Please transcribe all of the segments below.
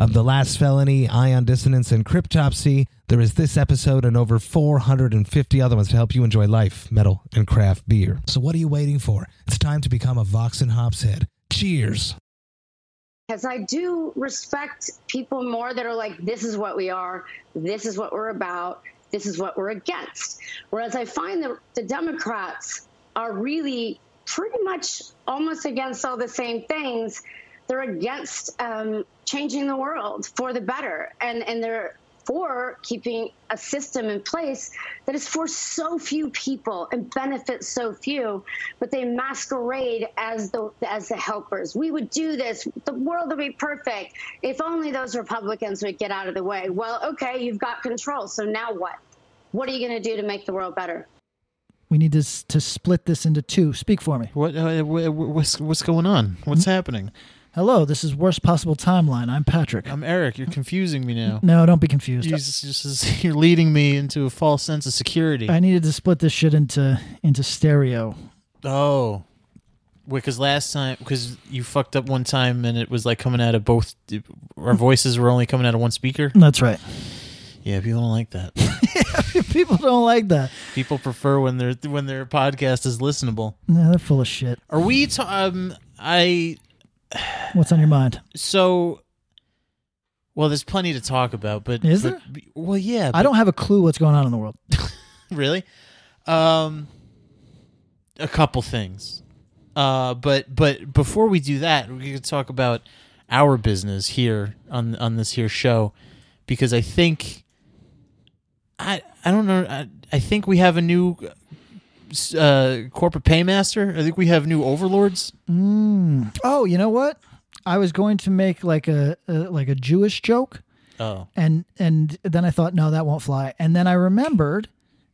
of The Last Felony, Ion Dissonance, and Cryptopsy. There is this episode and over 450 other ones to help you enjoy life, metal, and craft beer. So what are you waiting for? It's time to become a Vox and Hops head. Cheers! because I do respect people more that are like, this is what we are, this is what we're about, this is what we're against. Whereas I find that the Democrats are really pretty much almost against all the same things. They're against um, changing the world for the better, and and they're for keeping a system in place that is for so few people and benefits so few, but they masquerade as the as the helpers. We would do this. The world would be perfect if only those Republicans would get out of the way. Well, okay, you've got control. So now what? What are you going to do to make the world better? We need to to split this into two. Speak for me. What uh, what's what's going on? What's mm-hmm. happening? Hello, this is worst possible timeline. I'm Patrick. I'm Eric. You're confusing me now. No, don't be confused. You're, just, just, you're leading me into a false sense of security. I needed to split this shit into into stereo. Oh, because last time, because you fucked up one time and it was like coming out of both. Our voices were only coming out of one speaker. That's right. Yeah, people don't like that. yeah, people don't like that. People prefer when their when their podcast is listenable. No, they're full of shit. Are we? T- um, I What's on your mind? So, well, there's plenty to talk about, but is but, there? Well, yeah. I don't have a clue what's going on in the world. really? Um, a couple things. Uh, but but before we do that, we could talk about our business here on on this here show, because I think I I don't know I, I think we have a new uh, corporate paymaster. I think we have new overlords. Mm. Oh, you know what? I was going to make like a, a like a Jewish joke. Oh. And and then I thought, no, that won't fly. And then I remembered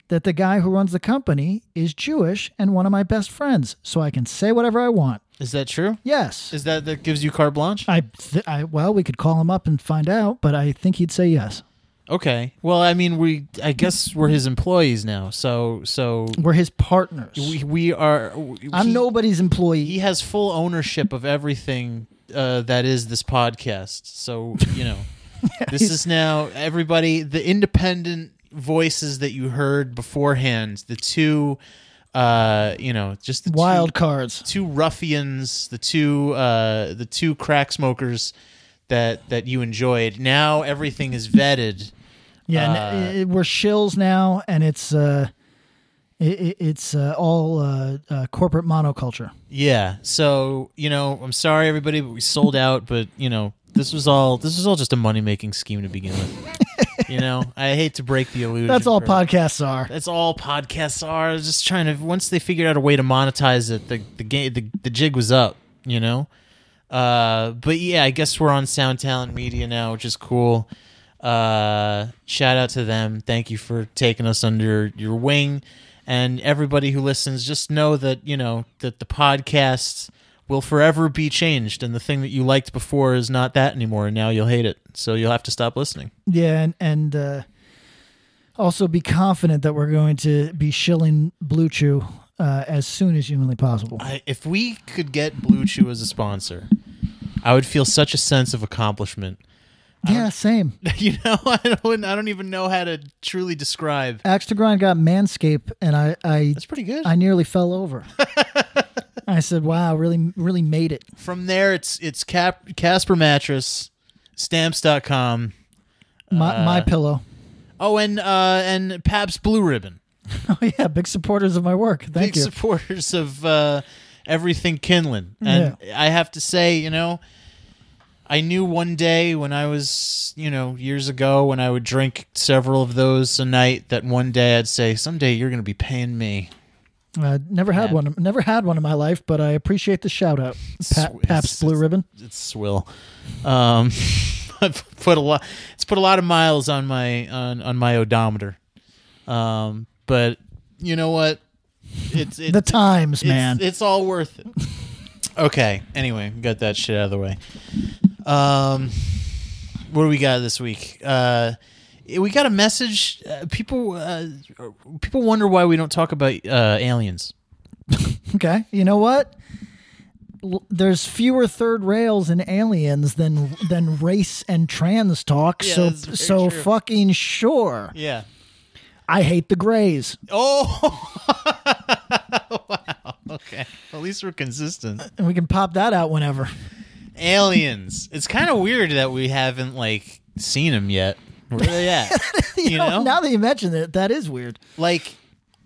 that the guy who runs the company is Jewish and one of my best friends, so I can say whatever I want. Is that true? Yes. Is that that gives you carte blanche? I, th- I well, we could call him up and find out, but I think he'd say yes. Okay. Well, I mean, we I guess we're his employees now. So so we're his partners. We we are. I'm nobody's employee. He has full ownership of everything uh, that is this podcast. So you know, this is now everybody. The independent voices that you heard beforehand, the two. Uh, you know, just the wild two, cards, two ruffians, the two, uh, the two crack smokers that that you enjoyed. Now everything is vetted yeah, uh, it, we're shills now, and it's uh, it, it's uh, all uh, uh, corporate monoculture. Yeah. So you know, I'm sorry everybody, but we sold out. But you know, this was all this was all just a money making scheme to begin with. you know, I hate to break the illusion. That's all for, podcasts are. That's all podcasts are. Just trying to once they figured out a way to monetize it, the the game the, the jig was up. You know. Uh, but yeah, I guess we're on Sound Talent Media now, which is cool. Uh, shout out to them. Thank you for taking us under your wing. And everybody who listens, just know that, you know, that the podcast will forever be changed. And the thing that you liked before is not that anymore. And now you'll hate it. So you'll have to stop listening. Yeah. And, and uh, also be confident that we're going to be shilling Blue Chew uh, as soon as humanly possible. I, if we could get Blue Chew as a sponsor, I would feel such a sense of accomplishment yeah, same. You know, I don't. I don't even know how to truly describe. Axe to grind got Manscaped, and I. I That's pretty good. I nearly fell over. I said, "Wow, really, really made it." From there, it's it's Cap Casper mattress, stamps.com. My uh, my pillow. Oh, and uh, and Pabst Blue Ribbon. Oh yeah, big supporters of my work. Thank big you. supporters of uh, everything Kinlan, and. I have to say, you know I knew one day when I was, you know, years ago when I would drink several of those a night that one day I'd say, someday you're going to be paying me. Uh, never had one. Never had one in my life, but I appreciate the shout out. Pa- Pabst Blue Ribbon. It's swill. Um, put a lot. It's put a lot of miles on my on on my odometer. Um, but you know what? It's it, the times, it's, man. It's all worth it. Okay. Anyway, got that shit out of the way. Um, what do we got this week? Uh, we got a message. Uh, people uh, people wonder why we don't talk about uh, aliens. okay, you know what? L- There's fewer third rails in aliens than than race and trans talk. Yeah, so so true. fucking sure. Yeah. I hate the Greys. Oh. wow. Okay. At least we're consistent. And we can pop that out whenever. Aliens. It's kind of weird that we haven't like seen them yet. Where are they at? you know? Now that you mention it, that is weird. like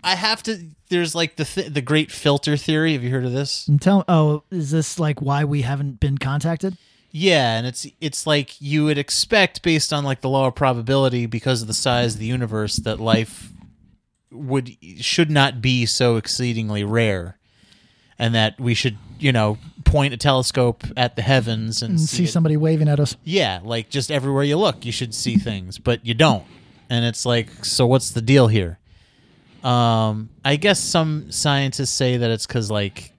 I have to. There's like the th- the great filter theory. Have you heard of this? And tell oh, is this like why we haven't been contacted? Yeah, and it's it's like you would expect based on like the law of probability because of the size of the universe that life would should not be so exceedingly rare, and that we should you know point a telescope at the heavens and, And see, see somebody waving at us. Yeah, like just everywhere you look, you should see things, but you don't. And it's like, so what's the deal here? Um, I guess some scientists say that it's because, like,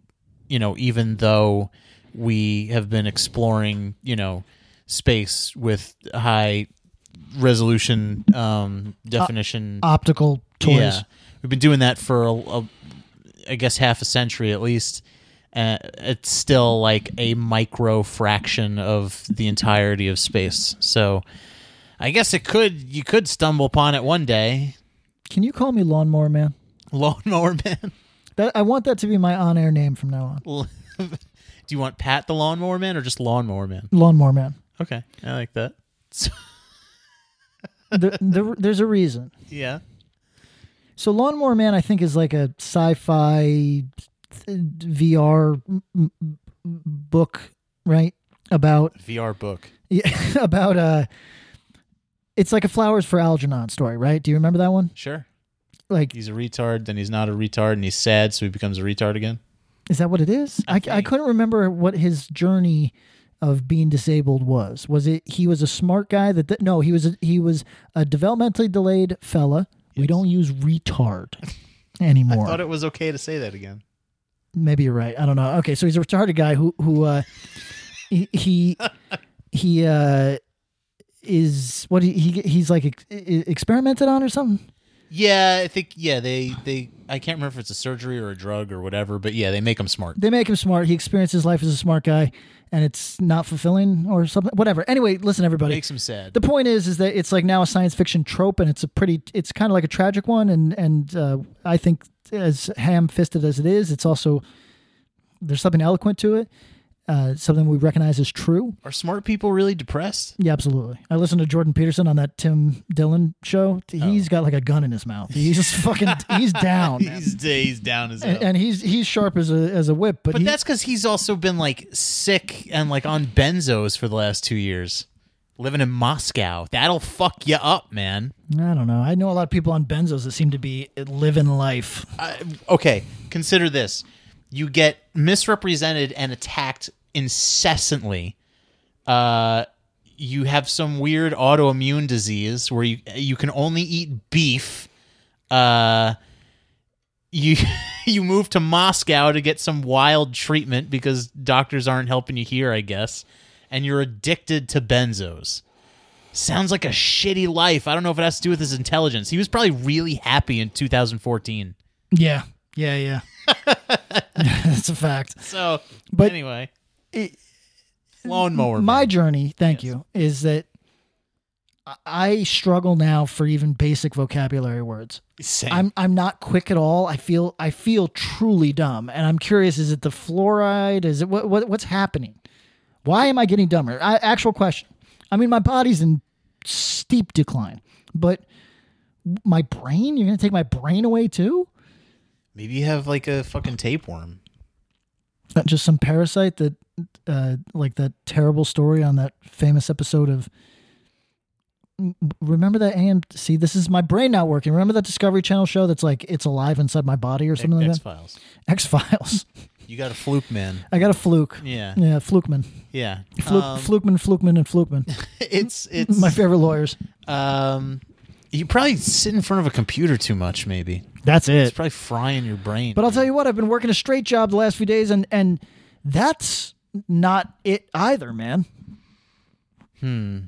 you know, even though we have been exploring, you know, space with high resolution um, definition, Optical toys. yeah, we've been doing that for, a, a, I guess, half a century at least. Uh, it's still like a micro fraction of the entirety of space. So, I guess it could you could stumble upon it one day. Can you call me Lawnmower Man? Lawnmower Man. That I want that to be my on-air name from now on. Do you want Pat the Lawnmower Man or just Lawnmower Man? Lawnmower Man. Okay, I like that. there, there, there's a reason. yeah. So Lawnmower Man, I think, is like a sci-fi VR book, right? About VR book. yeah, about uh, it's like a Flowers for Algernon story, right? Do you remember that one? Sure. Like, He's a retard, then he's not a retard, and he's sad, so he becomes a retard again. is that what it is? I, I, think. couldn't remember what his journey of being disabled was. Was it he was a smart guy that, that no, he was a, he was a developmentally delayed fella. We don't use retard anymore. I thought it was okay to say that again. Maybe you're right. I don't know. Okay, so he's a retarded guy who who uh he he, he uh is what he, he he's like ex- experimented on or something. Yeah, I think yeah they they I can't remember if it's a surgery or a drug or whatever, but yeah they make him smart. They make him smart. He experiences life as a smart guy, and it's not fulfilling or something. Whatever. Anyway, listen, everybody. Makes him sad. the point is, is that it's like now a science fiction trope, and it's a pretty, it's kind of like a tragic one, and and uh, I think as ham-fisted as it is, it's also there's something eloquent to it, uh, something we recognize as true. Are smart people really depressed? Yeah, absolutely. I listened to Jordan Peterson on that Tim Dillon show. He's got like a gun in his mouth. He's just fucking. He's down. he's he's down as hell. and, and he's he's sharp as a as a whip. But, but he, that's because he's also been like sick and like on benzos for the last two years, living in Moscow. That'll fuck you up, man. I don't know. I know a lot of people on benzos that seem to be living life. I, okay, consider this: you get misrepresented and attacked incessantly. Uh, you have some weird autoimmune disease where you you can only eat beef. Uh, you you move to Moscow to get some wild treatment because doctors aren't helping you here, I guess, and you're addicted to benzos. Sounds like a shitty life. I don't know if it has to do with his intelligence. He was probably really happy in 2014. Yeah, yeah, yeah. that's a fact. So, But anyway, it- lawnmower. My man. journey, thank Yes. you, is that I- struggle now for even basic vocabulary words. Same. I'm I'm not quick at all. I feel I feel truly dumb, and I'm curious: is it the fluoride? Is it what, what what's happening? Why am I getting dumber? I, actual question. I mean, my body's in steep decline, but my brain. You're gonna take my brain away too? Maybe you have like a fucking tapeworm. Not just some parasite that, uh, like that terrible story on that famous episode of. Mm, mm, remember that AMC? This is my brain not working. Remember that Discovery Channel show that's like it's alive inside my body or something like that. X. Files. X Files. You got a fluke man. I got a fluke. Yeah. Yeah, Flukeman. Yeah. Fluke, Um, Flukeman, Flukeman, and Flukeman. it's it's My favorite lawyers. um you probably sit in front of a computer too much maybe. That's it. It's probably frying your brain. But I'll tell you what, I've been working a straight job the last few days, and and that's not it either, man. Hmm.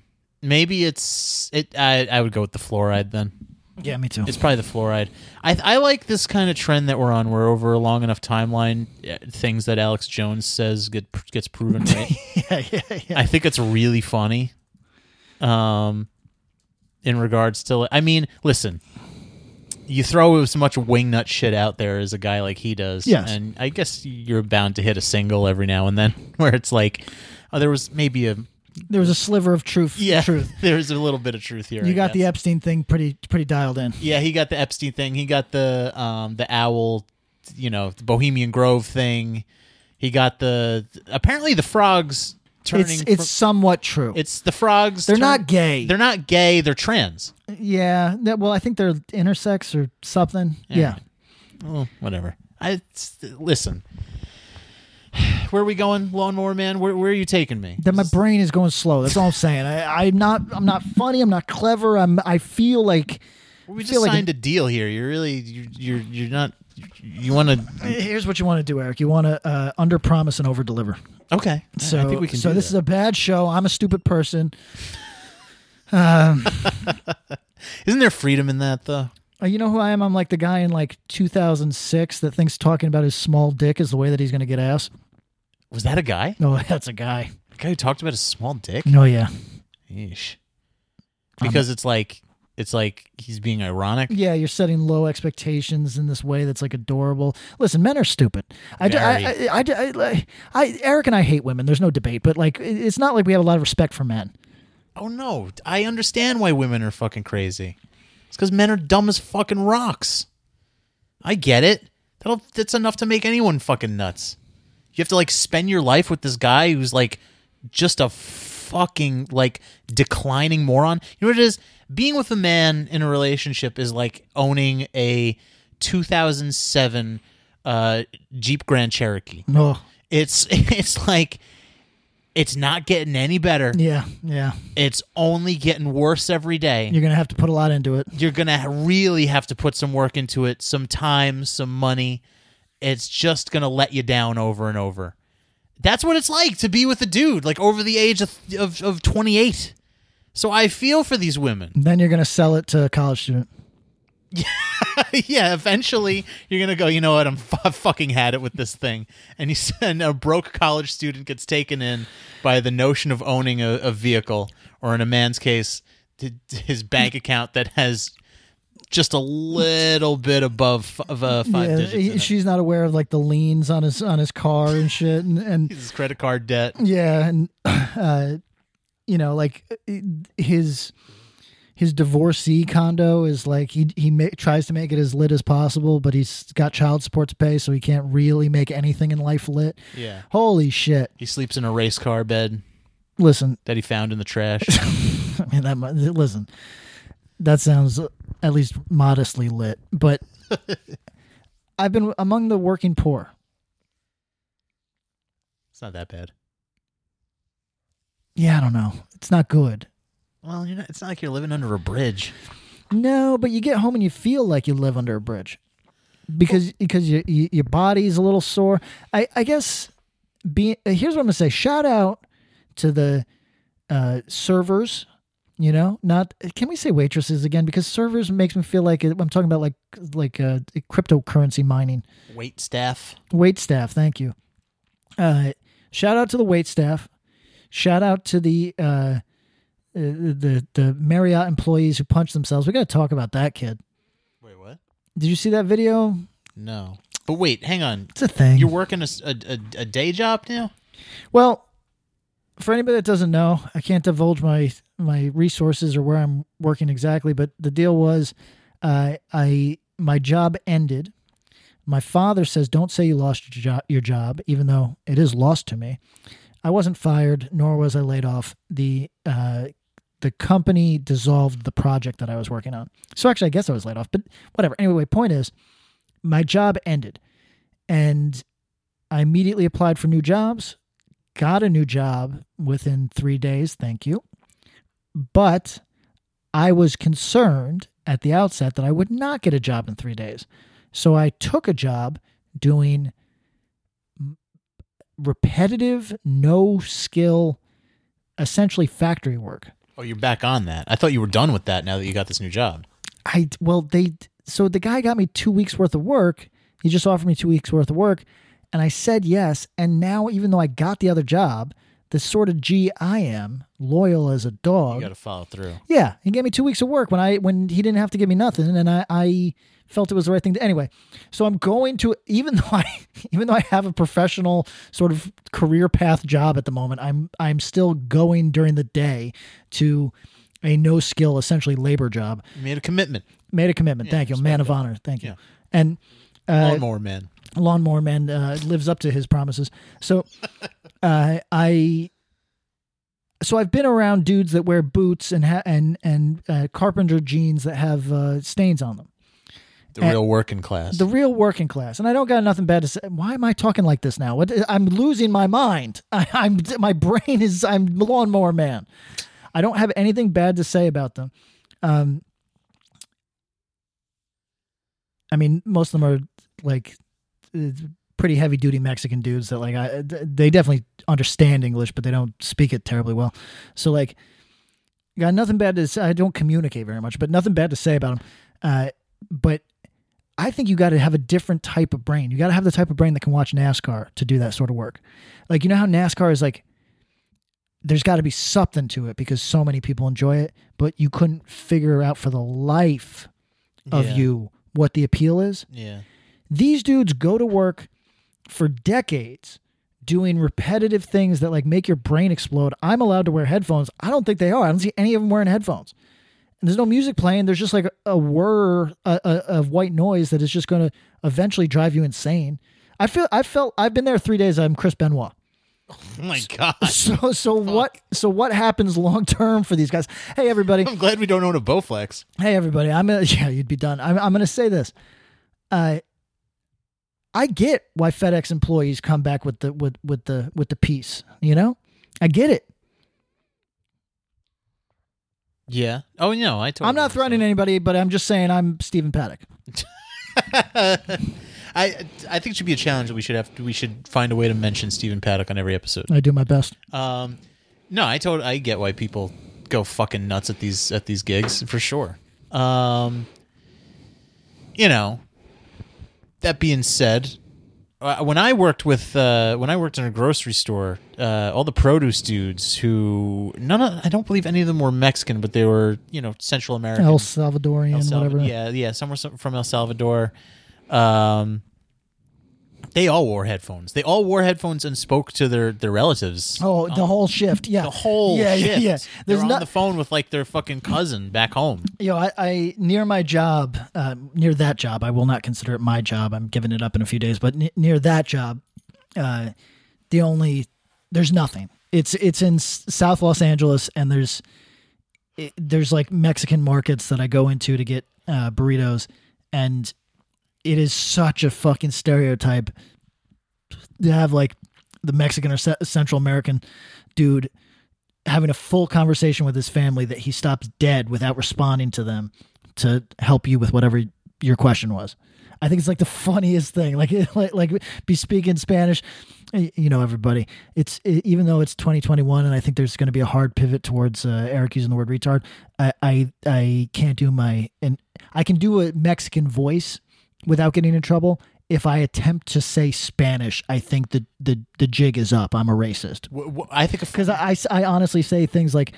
Maybe it's it I I would go with the fluoride then. Yeah, me too. It's probably the fluoride. I I like this kind of trend that we're on, where over a long enough timeline, uh, things that Alex Jones says get gets proven right. yeah, yeah, yeah. I think it's really funny. Um, in regards to, I mean, listen, you throw as much wingnut shit out there as a guy like he does, Yes. and I guess you're bound to hit a single every now and then, where it's like, oh, there was maybe a there was a sliver of truth. yeah, truth. there's a little bit of truth here. You I got the. Epstein thing pretty pretty dialed in. Yeah, he got the Epstein thing. He got the um the owl, you know, the Bohemian Grove thing. He got the apparently the frogs turning. It's it's somewhat true. it's the frogs. They're turn- not gay. They're not gay. They're trans. yeah. That, well, I think they're intersex or something. Yeah. Well, whatever. I listen. Where are we going, lawnmower man? Where, where are you taking me? That my brain is going slow. That's all I'm saying. I, I'm not. I'm not funny. I'm not clever. I'm. I feel like. we just like signed a deal here. You're really you're you're, you're not. You want to? Here's what you want to do, Eric. You want to uh, under promise and over deliver. Okay. So I think we can. So this that. is a bad show. I'm a stupid person. Isn't there freedom in that though? Uh, you know who I am? I'm like the guy in like 2006 that thinks talking about his small dick is the way that he's going to get ass. Was that a guy? No, that's a guy. A guy who talked about his small dick? Oh yeah, Yeesh. Um, because it's like it's like he's being ironic. yeah. You're setting low expectations in this way that's like adorable. Listen, men are stupid. I, d- I, Very. I, I, I, I- Eric and I hate women. There's no debate. But like, it's not like we have a lot of respect for men. Oh no, I understand why women are fucking crazy. It's because men are dumb as fucking rocks. I get it. That'll that's enough to make anyone fucking nuts. You have to like spend your life with this guy who's like just a fucking like declining moron. You know what it is? Being with a man in a relationship is like owning a 2007 uh, Jeep Grand Cherokee. No. It's it's like it's not getting any better. Yeah, yeah. It's only getting worse every day. You're gonna have to put a lot into it. You're going to really have to put some work into it, some time, some money. It's just going to let you down over and over. That's what it's like to be with a dude like over the age of of, of 28. So I feel for these women. Then you're gonna sell it to a college student. yeah, eventually you're gonna go. You know what? I'm fu- fucking had it with this thing, and you and a broke college student gets taken in by the notion of owning a, a vehicle, or in a man's case, his bank account that has just a little bit above of uh, five yeah, digits. he- it. she's not aware of like the liens on his on his car and shit, and, and his credit card debt. yeah, and uh, you know, like his his divorcee condo is like he he ma- tries to make it as lit as possible, but he's got child support to pay, so he can't really make anything in life lit. Yeah, Holy shit! he sleeps in a race car bed Listen, that he found in the trash. I mean that. Listen, that sounds at least modestly lit, but I've been among the working poor. it's not that bad. Yeah, I don't know. It's not good. Well, you're not, it's not like you're living under a bridge. No, but you get home and you feel like you live under a bridge because because your you, your body's a little sore. I I guess be uh, here's what I'm gonna say. Shout out to the uh, servers. You know, not can we say waitresses again? Because servers makes me feel like I'm talking about like like uh, cryptocurrency mining. Wait staff. Wait staff, thank you. Uh, shout out to the wait staff. Shout out to the uh, uh, the the Marriott employees who punched themselves. We got to talk about that kid. Wait, what? Did you see that video? No. But wait, hang on. It's a thing. You're working a a day job now? well, for anybody that doesn't know, I can't divulge my my resources or where I'm working exactly, but the deal was, uh, I my job ended. My father says, "Don't say you lost your job, your job, even though it is lost to me." I wasn't fired, nor was I laid off. the uh, The company dissolved the project that I was working on. So actually, I guess I was laid off, but whatever. Anyway, point is, my job ended, and I immediately applied for new jobs, got a new job within three days. Thank you. But I was concerned at the outset that I would not get a job in three days. So I took a job doing repetitive, no skill, essentially factory work. Oh, you're back on that. I thought you were done with that now that you got this new job. I well they so the guy got me two weeks worth of work. He just offered me two weeks worth of work, and I said yes. And now, even though I got the other job, the sort of G I am, loyal as a dog. You got to follow through. yeah, he gave me two weeks of work when I when he didn't have to give me nothing, and I, I felt it was the right thing to anyway. So I'm going to even though I even though I have a professional sort of career path job at the moment, I'm I'm still going during the day to a no skill essentially labor job. You made a commitment. Made a commitment. Thank you. Man of honor. Thank you. And uh, Lawnmower man. Lawnmower Man uh, lives up to his promises. So uh, I. So I've been around dudes that wear boots and ha- and and uh, carpenter jeans that have uh, stains on them. The and- real working class. The real working class, and I don't got nothing bad to say. Why am I talking like this now? What, I'm losing my mind. I, I'm my brain is. I'm lawnmower man. I don't have anything bad to say about them. Um, I mean, most of them are like uh, pretty heavy duty Mexican dudes that like I they definitely understand English, but they don't speak it terribly well. So like, got nothing bad to say. I don't communicate very much, but nothing bad to say about them. Uh, but I think you got to have a different type of brain. You got to have the type of brain that can watch NASCAR to do that sort of work. Like you know how NASCAR is like there's got to be something to it because so many people enjoy it, but you couldn't figure out for the life of Yeah. you what the appeal is. yeah. These dudes go to work for decades doing repetitive things that like make your brain explode. I'm allowed to wear headphones. I don't think they are. I don't see any of them wearing headphones. And there's no music playing. There's just like a, a whir of white noise that is just going to eventually drive you insane. I feel I felt I've been there 3 days. I'm Chris Benoit. Oh my god. So so what so what happens long term for these guys? Hey everybody. I'm glad we don't own a Bowflex. Hey everybody. I'm gonna yeah, you'd be done. I'm I'm gonna say this. Uh I get why FedEx employees come back with the with with the with the piece, you know? I get it. Yeah. Oh no, I totally. I'm not threatening anybody, but I'm just saying I'm Stephen Paddock. I I think it should be a challenge that we should have. We should find a way to mention Stephen Paddock on every episode. I do my best. Um, no, I told I get why people go fucking nuts at these at these gigs for sure. Um, you know, that being said, uh, when I worked with uh, when I worked in a grocery store, uh, all the produce dudes who none of I don't believe any of them were Mexican, but they were you know Central American. El Salvadorian, El whatever. Yeah, yeah, somewhere some- from El Salvador. Um, they all wore headphones. They all wore headphones and spoke to their their relatives. Oh, the whole shift. Yeah. the whole yeah, shift. Yeah, yeah. They're There's on not the phone with like their fucking cousin back home. you know, I, I near my job, uh, near that job, I will not consider it my job. I'm giving it up in a few days, but n- near that job, uh, the only there's nothing. It's it's in S- South Los Angeles, and there's it, there's like Mexican markets that I go into to get uh, burritos, and it is such a fucking stereotype to have like the Mexican or Ce- Central American dude having a full conversation with his family that he stops dead without responding to them to help you with whatever your question was. I think it's like the funniest thing. Like like like be speaking Spanish, you know everybody. It's e- even though it's 2021 and I think there's going to be a hard pivot towards uh, Eric using the word retard. I I, I can't do my and I can do a Mexican voice without getting in trouble. If I attempt to say Spanish, I think the the the jig is up. I'm a racist I think because I, I honestly say things like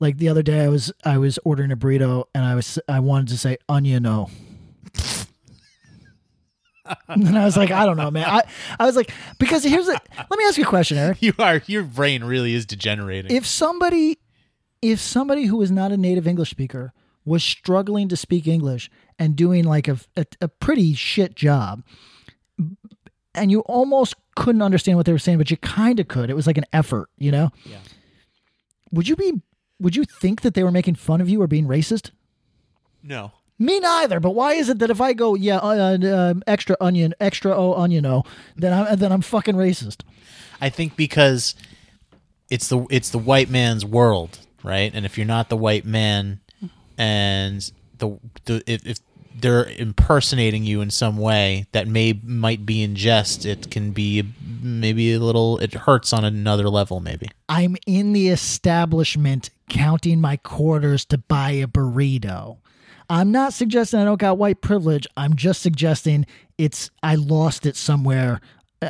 like the other day I was I was ordering a burrito and I was I wanted to say onion-o. and then I was like, I don't know, man. I, I was like, because here's a let me ask you a question, Eric. you are your brain really is degenerating. If somebody if somebody who is not a native English speaker was struggling to speak English and doing like a, a, a pretty shit job, and you almost couldn't understand what they were saying, but you kind of could. It was like an effort, you know? Yeah. Would you be, would you think that they were making fun of you or being racist? no, Me neither. But why is it that if I go, yeah, uh, uh, extra onion, extra oh onion, oh, then I'm then I'm fucking racist. I think because it's the it's the white man's world, right? And if you're not the white man, and the the if, if they're impersonating you in some way that may might be in jest, it can be maybe a little. It hurts on another level, maybe. I'm in the establishment counting my quarters to buy a burrito. I'm not suggesting I don't got white privilege. I'm just suggesting it's I lost it somewhere,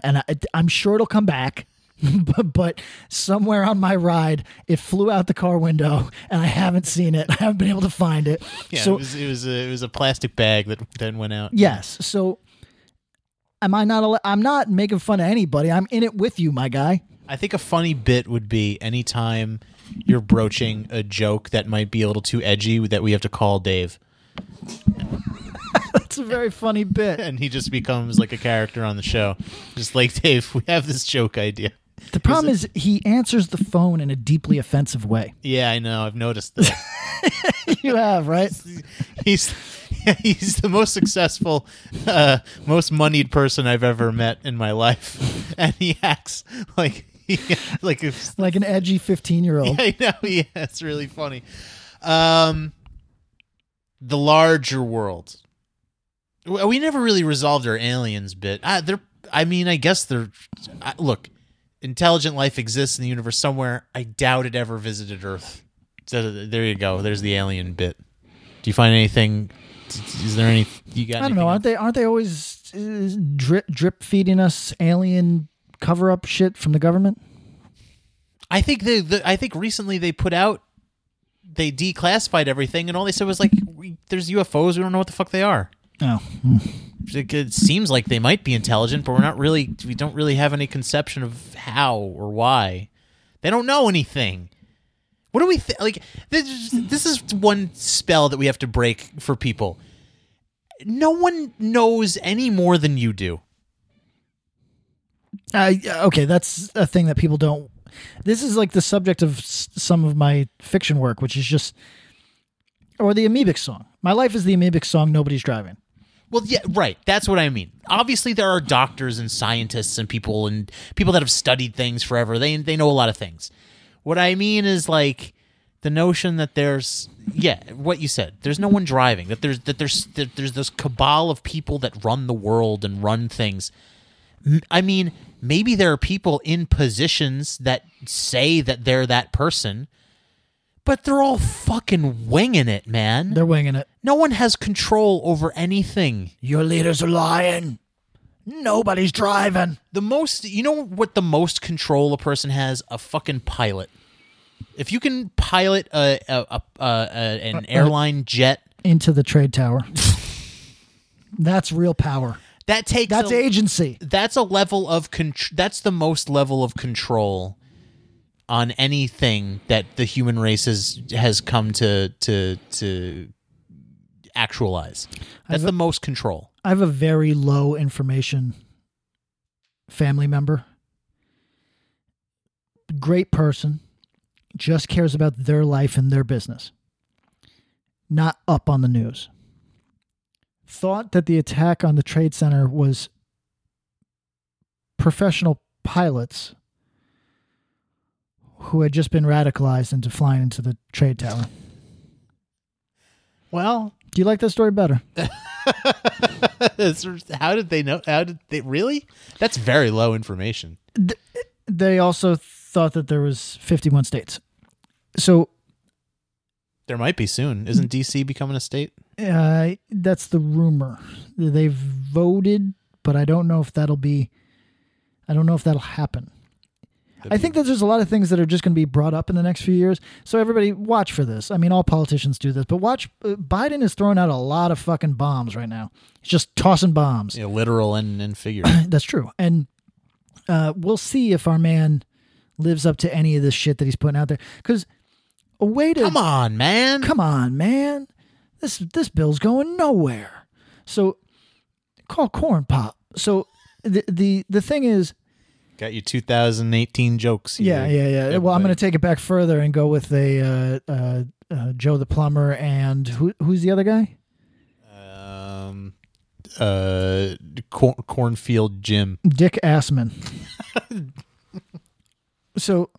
and I, I'm sure it'll come back. but, but somewhere on my ride, it flew out the car window, and I haven't seen it. I haven't been able to find it. Yeah, so it was it was a, it was a plastic bag that then went out. yes, so am I not? al- I'm not making fun of anybody. I'm in it with you, my guy. I think a funny bit would be anytime you're broaching a joke that might be a little too edgy that we have to call Dave. That's a very funny bit. and he just becomes like a character on the show. Just like Dave, we have this joke idea. The problem is he answers the phone in a deeply offensive way. Yeah, I know. I've noticed that. you have, right? he's he's the most successful, uh, most moneyed person I've ever met in my life, and he acts like he, like Like an edgy 15 year old. I know. Yeah, it's really funny. Um, the larger world. We never really resolved our aliens bit. Uh, they're. I mean, I guess they're. I, look, intelligent life exists in the universe somewhere. I doubt it ever visited Earth. So there you go. There's the alien bit. Do you find anything? Is there any? You got? I don't know. Aren't they aren't they always drip drip feeding us alien cover up shit from the government? I think they. The, I think recently they put out. They declassified everything, and all they said was like, "There's UFOs. We don't know what the fuck they are." Oh, it, it seems like they might be intelligent, but we're not really. We don't really have any conception of how or why. They don't know anything. What do we th- like? This, this is one spell that we have to break for people. No one knows any more than you do. uh, okay. That's a thing that people don't. This is like the subject of s- some of my fiction work, which is just, or the amoebic song. My life is the amoebic song. Nobody's driving. Well, yeah, right. That's what I mean. Obviously, there are doctors and scientists and people and people that have studied things forever. They they know a lot of things. What I mean is like the notion that there's yeah, what you said. There's no one driving. That there's that there's that there's this cabal of people that run the world and run things. I mean, maybe there are people in positions that say that they're that person, but they're all fucking winging it, man. They're winging it. no one has control over anything. Your leaders are lying. Nobody's driving. The most, you know what the most control a person has? A fucking pilot. If you can pilot a, a, a, a, an uh, uh, airline jet, Into the trade tower. That's real power. that takes That's agency. that's a level of contr- that's the most level of control on anything that the human race has has come to to to actualize. That's I've- the most control. I have a very low information family member. Great person, just cares about their life and their business. Not up on the news. Thought that the attack on the Trade Center was professional pilots who had just been radicalized into flying into the trade tower. Well, Do you like that story better? how did they know? How did they really? That's very low information. They also thought that there was 51 states. So There might be soon. Isn't DC becoming a state? Uh, that's the rumor. They've voted, but I don't know if that'll be. I don't know if that'll happen. I think that there's a lot of things that are just going to be brought up in the next few years. So everybody, watch for this. I mean, all politicians do this, but watch. Uh, Biden is throwing out a lot of fucking bombs right now. He's just tossing bombs. Yeah, literal and, and figurative. That's true, and uh, we'll see if our man lives up to any of this shit that he's putting out there. Because a way to Come on, man. come on, man. This this bill's going nowhere. So call corn pop. So the the the thing is, Got your 2018 jokes. yeah, here, yeah, yeah. Well, I'm going to take it back further and go with a uh, uh, uh, Joe the plumber and who who's the other guy? Um, uh, cor- cornfield Jim. Dick Assman. so,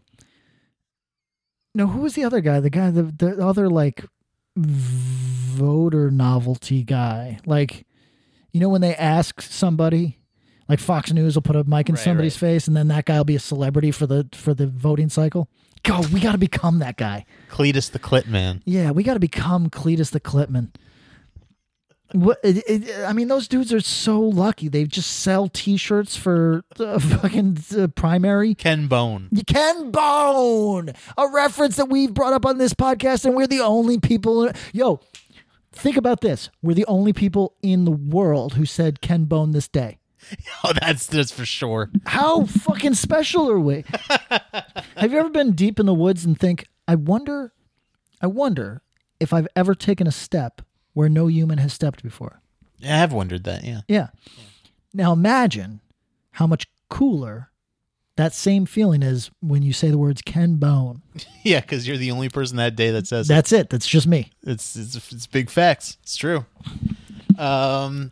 no, who was the other guy? The guy, the the other like voter novelty guy. Like, you know, when they ask somebody, like Fox News will put a mic in Right, somebody's right. face, and then that guy will be a celebrity for the for the voting cycle. Go, we got to become that guy. Cletus the Clit Man. Yeah, we got to become Cletus the Clipman. What it, it, I mean, those dudes are so lucky. They just sell T-shirts for the fucking uh, primary. Ken Bone. You Ken Bone, a reference that we've brought up on this podcast, and we're the only people. Yo, think about this: we're the only people in the world who said Ken Bone this day. Oh, that's that's for sure. How fucking special are we? Have you ever been deep in the woods and think, I wonder, I wonder if I've ever taken a step where no human has stepped before? I have wondered that. Yeah. Yeah. Now imagine how much cooler that same feeling is when you say the words Ken Bone. Yeah, because you're the only person that day that says it. That's it. That's just me. It's it's it's big facts. It's true. Um,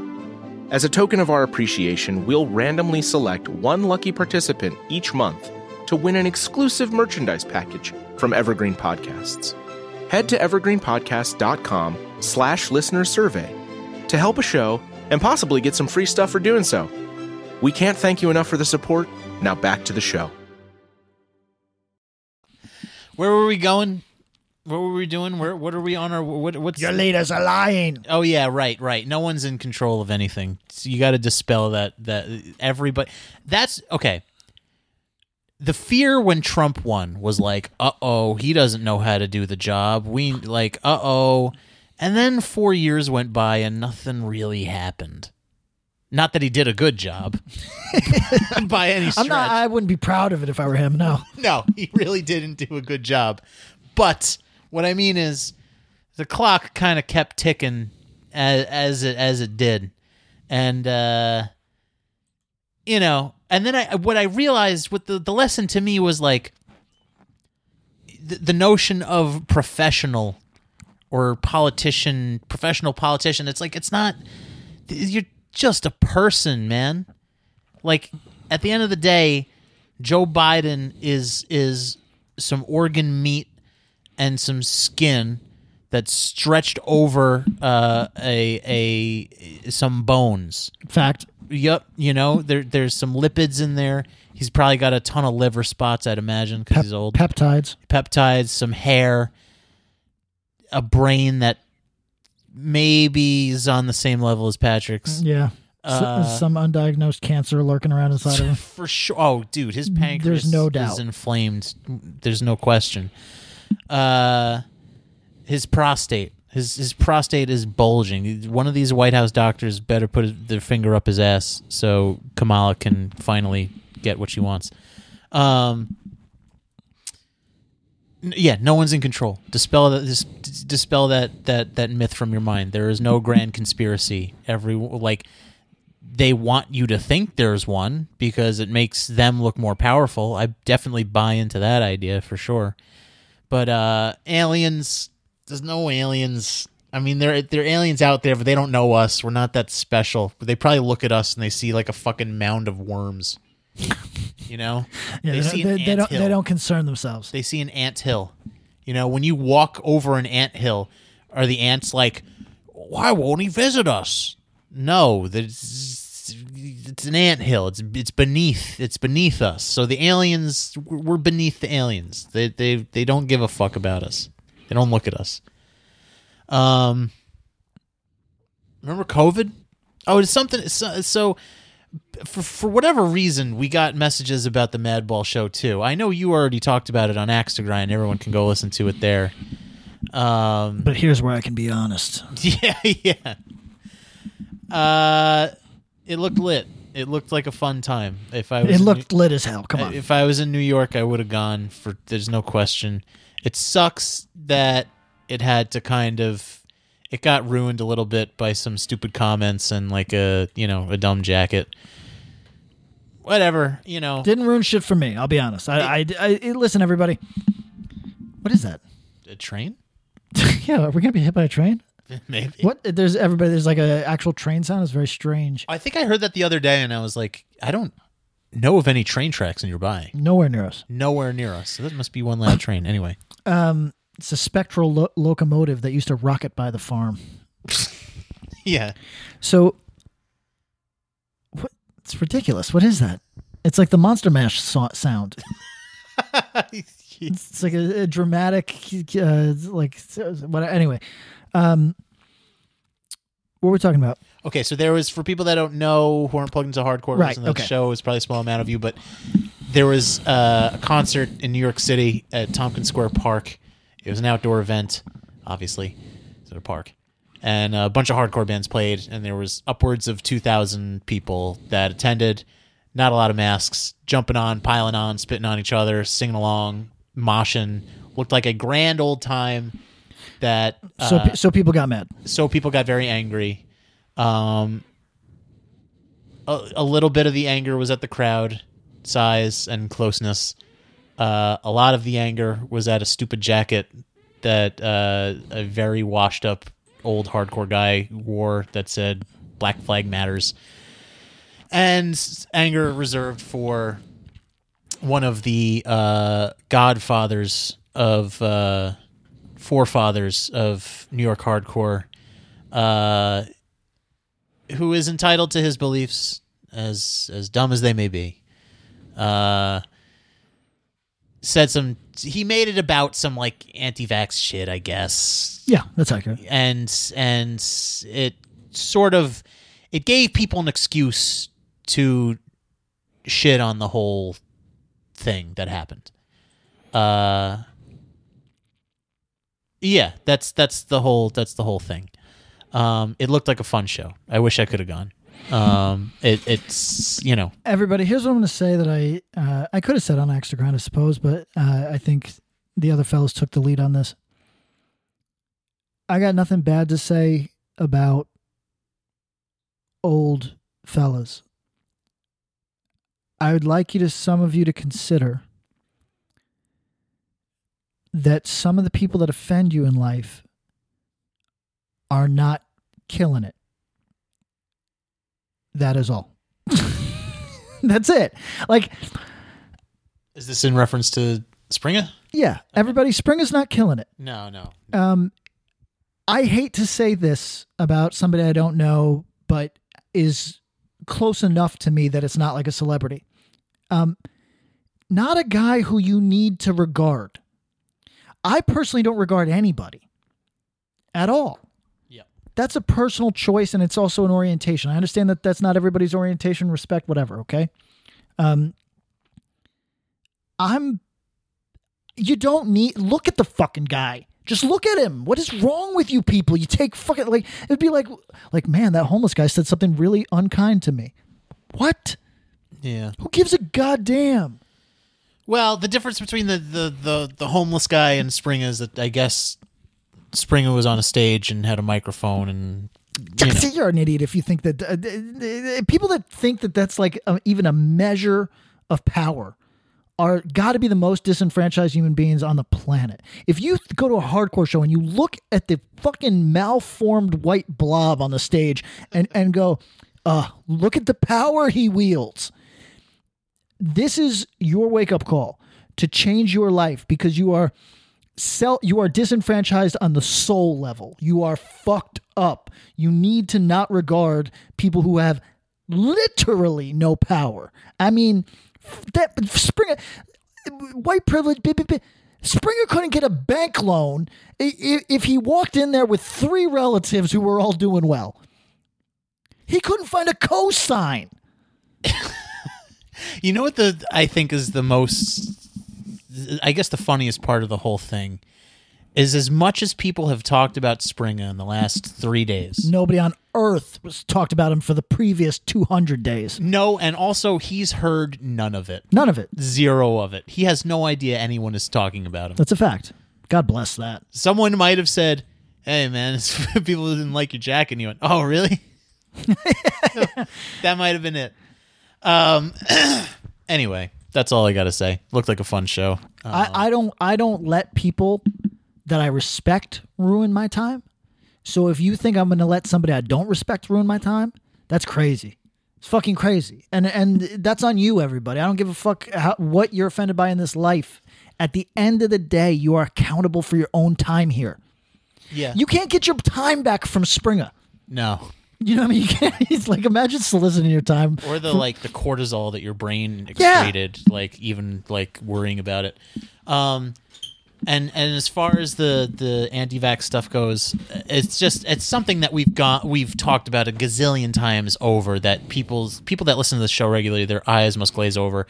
As a token of our appreciation, we'll randomly select one lucky participant each month to win an exclusive merchandise package from Evergreen Podcasts. Head to evergreenpodcast.com slash listener survey to help a show and possibly get some free stuff for doing so. We can't thank you enough for the support. Now back to the show. where were we going? What were we doing? Where what are we on our what what's Your leaders are lying. Oh yeah, right, right. No one's in control of anything. So you got to dispel that that everybody That's okay. The fear when Trump won was like, "Uh-oh, he doesn't know how to do the job." We like, "Uh-oh." And then 4 years went by and nothing really happened. Not that he did a good job by any stretch. I'm not. I wouldn't be proud of it if I were him. No. no, he really didn't do a good job. But what I mean is, the clock kind of kept ticking as as it as it did, and uh, you know, and then I what I realized what the the lesson to me was like the, the notion of professional or politician, professional politician. It's like it's not. You're just a person, man. Like at the end of the day, Joe Biden is is some organ meat and some skin that's stretched over uh, a a some bones. Fact. Yep, you know there there's some lipids in there. He's probably got a ton of liver spots, I'd imagine, because Pep- he's old. Peptides. Peptides, some hair, a brain that maybe is on the same level as Patrick's. Yeah. S- Uh, some undiagnosed cancer lurking around inside of him. For sure. Oh, dude, his pancreas There's no is doubt. inflamed. There's no question. Uh, his prostate. His his prostate is bulging. One of these White House doctors better put their finger up his ass so Kamala can finally get what she wants. Um. Yeah, no one's in control. Dispel that. Dis, dispel that that that myth from your mind. There is no grand conspiracy. Every like they want you to think there's one because it makes them look more powerful. I definitely buy into that idea for sure. But uh aliens there's no aliens. I mean there there are aliens out there but they don't know us. We're not that special. But they probably look at us and they see like a fucking mound of worms. you know? Yeah, they, they, an they don't. anthill. They don't concern themselves. They see an ant hill. You know, when you walk over an ant hill, are the ants like, why won't he visit us? No, there's, it's an ant hill. It's it's beneath. It's beneath us. So the aliens, we're beneath the aliens. They they they don't give a fuck about us. They don't look at us. Um, remember COVID? Oh, it's something. So, so for for whatever reason, we got messages about the Madball show too. I know you already talked about it on Axe to Grind. Everyone can go listen to it there. Um, But here's where I can be honest. yeah, yeah. Uh, It looked lit. It looked like a fun time. If I was It in looked New- lit as hell. Come on. If I was in New York, I would have gone for. There's no question. It sucks that it had to kind of. It got ruined a little bit by some stupid comments and like a you know a dumb jacket. Whatever you know. Didn't ruin shit for me. I'll be honest. I, I, I- I- listen, everybody. What is that? a train? yeah, are we gonna be hit by a train? Maybe. What? There's everybody. There's like an actual train sound. It's very strange. I think I heard that the other day, and I was like, I don't know of any train tracks nearby. Nowhere near us. Nowhere near us. So that must be one loud train. Anyway. Um, it's a spectral lo- locomotive that used to rocket by the farm. Yeah. So, what? It's ridiculous. What is that? It's like the Monster Mash so- sound. It's like a, a dramatic, uh, like what? Anyway, um, what were we talking about? Okay, so there was for people that don't know who aren't plugged into hardcore, Right, listen okay. the show is probably a small amount of you, but there was uh, a concert in New York City at Tompkins Square Park. It was an outdoor event, obviously, it's at a park, and a bunch of hardcore bands played, and there was upwards of two thousand people that attended. Not a lot of masks, jumping on, piling on, spitting on each other, singing along, moshing. Looked like a grand old time. That So, uh, pe- so people got mad. so people got very angry. Um, a, a little bit of the anger was at the crowd size and closeness. Uh, a lot of the anger was at a stupid jacket that uh, a very washed up old hardcore guy wore that said "Black Flag Matters," and anger reserved for one of the uh, godfathers of uh, forefathers of New York hardcore, uh, who is entitled to his beliefs, as as dumb as they may be. Uh, said some. He made it about some like anti-vax shit, I guess, Yeah, that's accurate. and and it sort of it gave people an excuse to shit on the whole thing that happened. Uh yeah, that's that's the whole that's the whole thing. Um it looked like a fun show. I wish I could have gone. Um it it's you know, Everybody, here's what I'm going to say that I uh, I could have said on Extra ground, I suppose, but uh, I think the other fellows took the lead on this. I got nothing bad to say about old fellas. I would like you to some of you to consider that some of the people that offend you in life are not killing it. That is all. That's it. Like, is this in reference to Springer? yeah, everybody, Springer's not killing it. No, no. Um, I hate to say this about somebody I don't know, but is close enough to me that it's not like a celebrity. Um, not a guy who you need to regard. I personally don't regard anybody at all. Yeah. That's a personal choice and it's also an orientation. I understand that that's not everybody's orientation, respect, whatever, okay? Um, I'm you don't need look at the fucking guy. Just look at him. What is wrong with you people? You take fucking like it'd be like like man, that homeless guy said something really unkind to me. What? Yeah. Who gives a goddamn? Well, the difference between the, the, the, the homeless guy and Spring is that I guess Springer was on a stage and had a microphone and you know. See, you're an idiot if you think that uh, uh, uh, people that think that that's like uh, even a measure of power are got to be the most disenfranchised human beings on the planet. If you go to a hardcore show and you look at the fucking malformed white blob on the stage and and go, "Uh, look at the power he wields." This is your wake up call to change your life because you are sell you are disenfranchised on the soul level. You are fucked up. You need to not regard people who have literally no power. I mean, that Springer white privilege Springer couldn't get a bank loan if he walked in there with three relatives who were all doing well. He couldn't find a cosign. You know what the I think is the most I guess the funniest part of the whole thing is as much as people have talked about Springer in the last three days. Nobody on earth was talked about him for the previous 200 days. No, and also he's heard none of it. None of it. Zero of it. He has no idea anyone is talking about him. That's a fact. God bless that. Someone might have said, "Hey, man, people didn't like your jacket." And you went, "Oh, really?" that might have been it. Um. anyway, that's all I got to say. Looked like a fun show. Uh, I, I don't I don't let people that I respect ruin my time. So if you think I'm going to let somebody I don't respect ruin my time, that's crazy. It's fucking crazy. And and that's on you everybody. I don't give a fuck how, what you're offended by in this life. At the end of the day, you are accountable for your own time here. yeah. You can't get your time back from Springer. no. You know what I mean? You can't. It's like imagine soliciting your time. or the like the cortisol that your brain Yeah. excreted like even like worrying about it um and and as far as the the anti-vax stuff goes it's just it's something that we've got we've talked about a gazillion times over that people's people that listen to the show regularly their eyes must glaze over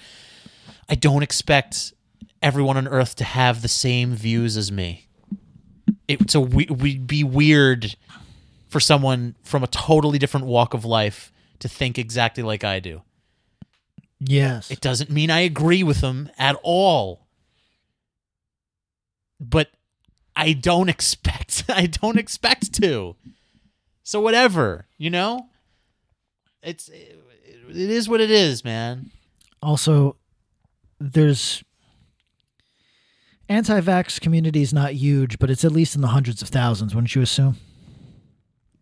i don't expect everyone on earth to have the same views as me it's a we- we'd be weird for someone from a totally different walk of life to think exactly like i do Yes. it doesn't mean I agree with them at all. But I don't expect I don't expect to. So whatever, you know? It's it, it is what it is, man. also there's anti-vax community is not huge but it's at least in the hundreds of thousands wouldn't you assume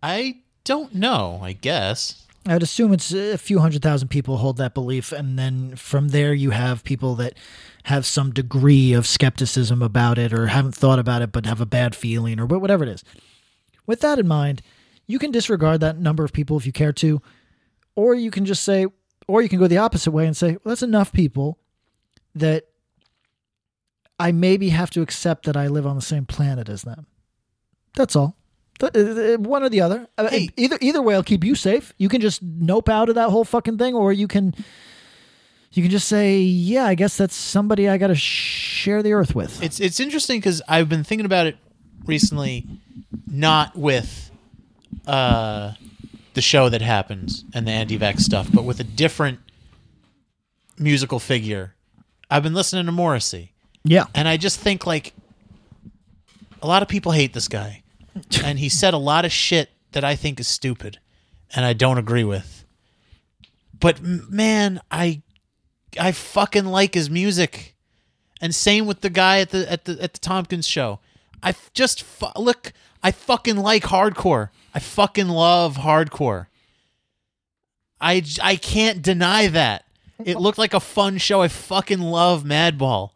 I don't know, I guess. i'd assume it's a few hundred thousand people hold that belief and then from there you have people that have some degree of skepticism about it or haven't thought about it but have a bad feeling or whatever it is with that in mind you can disregard that number of people if you care to or you can just say or you can go the opposite way and say well that's enough people that I maybe have to accept that I live on the same planet as them. That's all. Uh, uh, One or the other. Uh, Hey. Either either way, I'll keep you safe. You can just nope out of that whole fucking thing, or you can you can just say, yeah, I guess that's somebody I got to share the earth with. It's it's interesting cuz I've been thinking about it recently not with uh the show that happens and the anti-vax stuff, but with a different musical figure. I've been listening to Morrissey. yeah, And I just think like a lot of people hate this guy. and he said a lot of shit that I think is stupid and I don't agree with. But man, I I fucking like his music. And same with the guy at the at the at the Tompkins show. I just fu- look, I fucking like hardcore. I fucking love hardcore. I I can't deny that. It looked like a fun show. I fucking love Madball.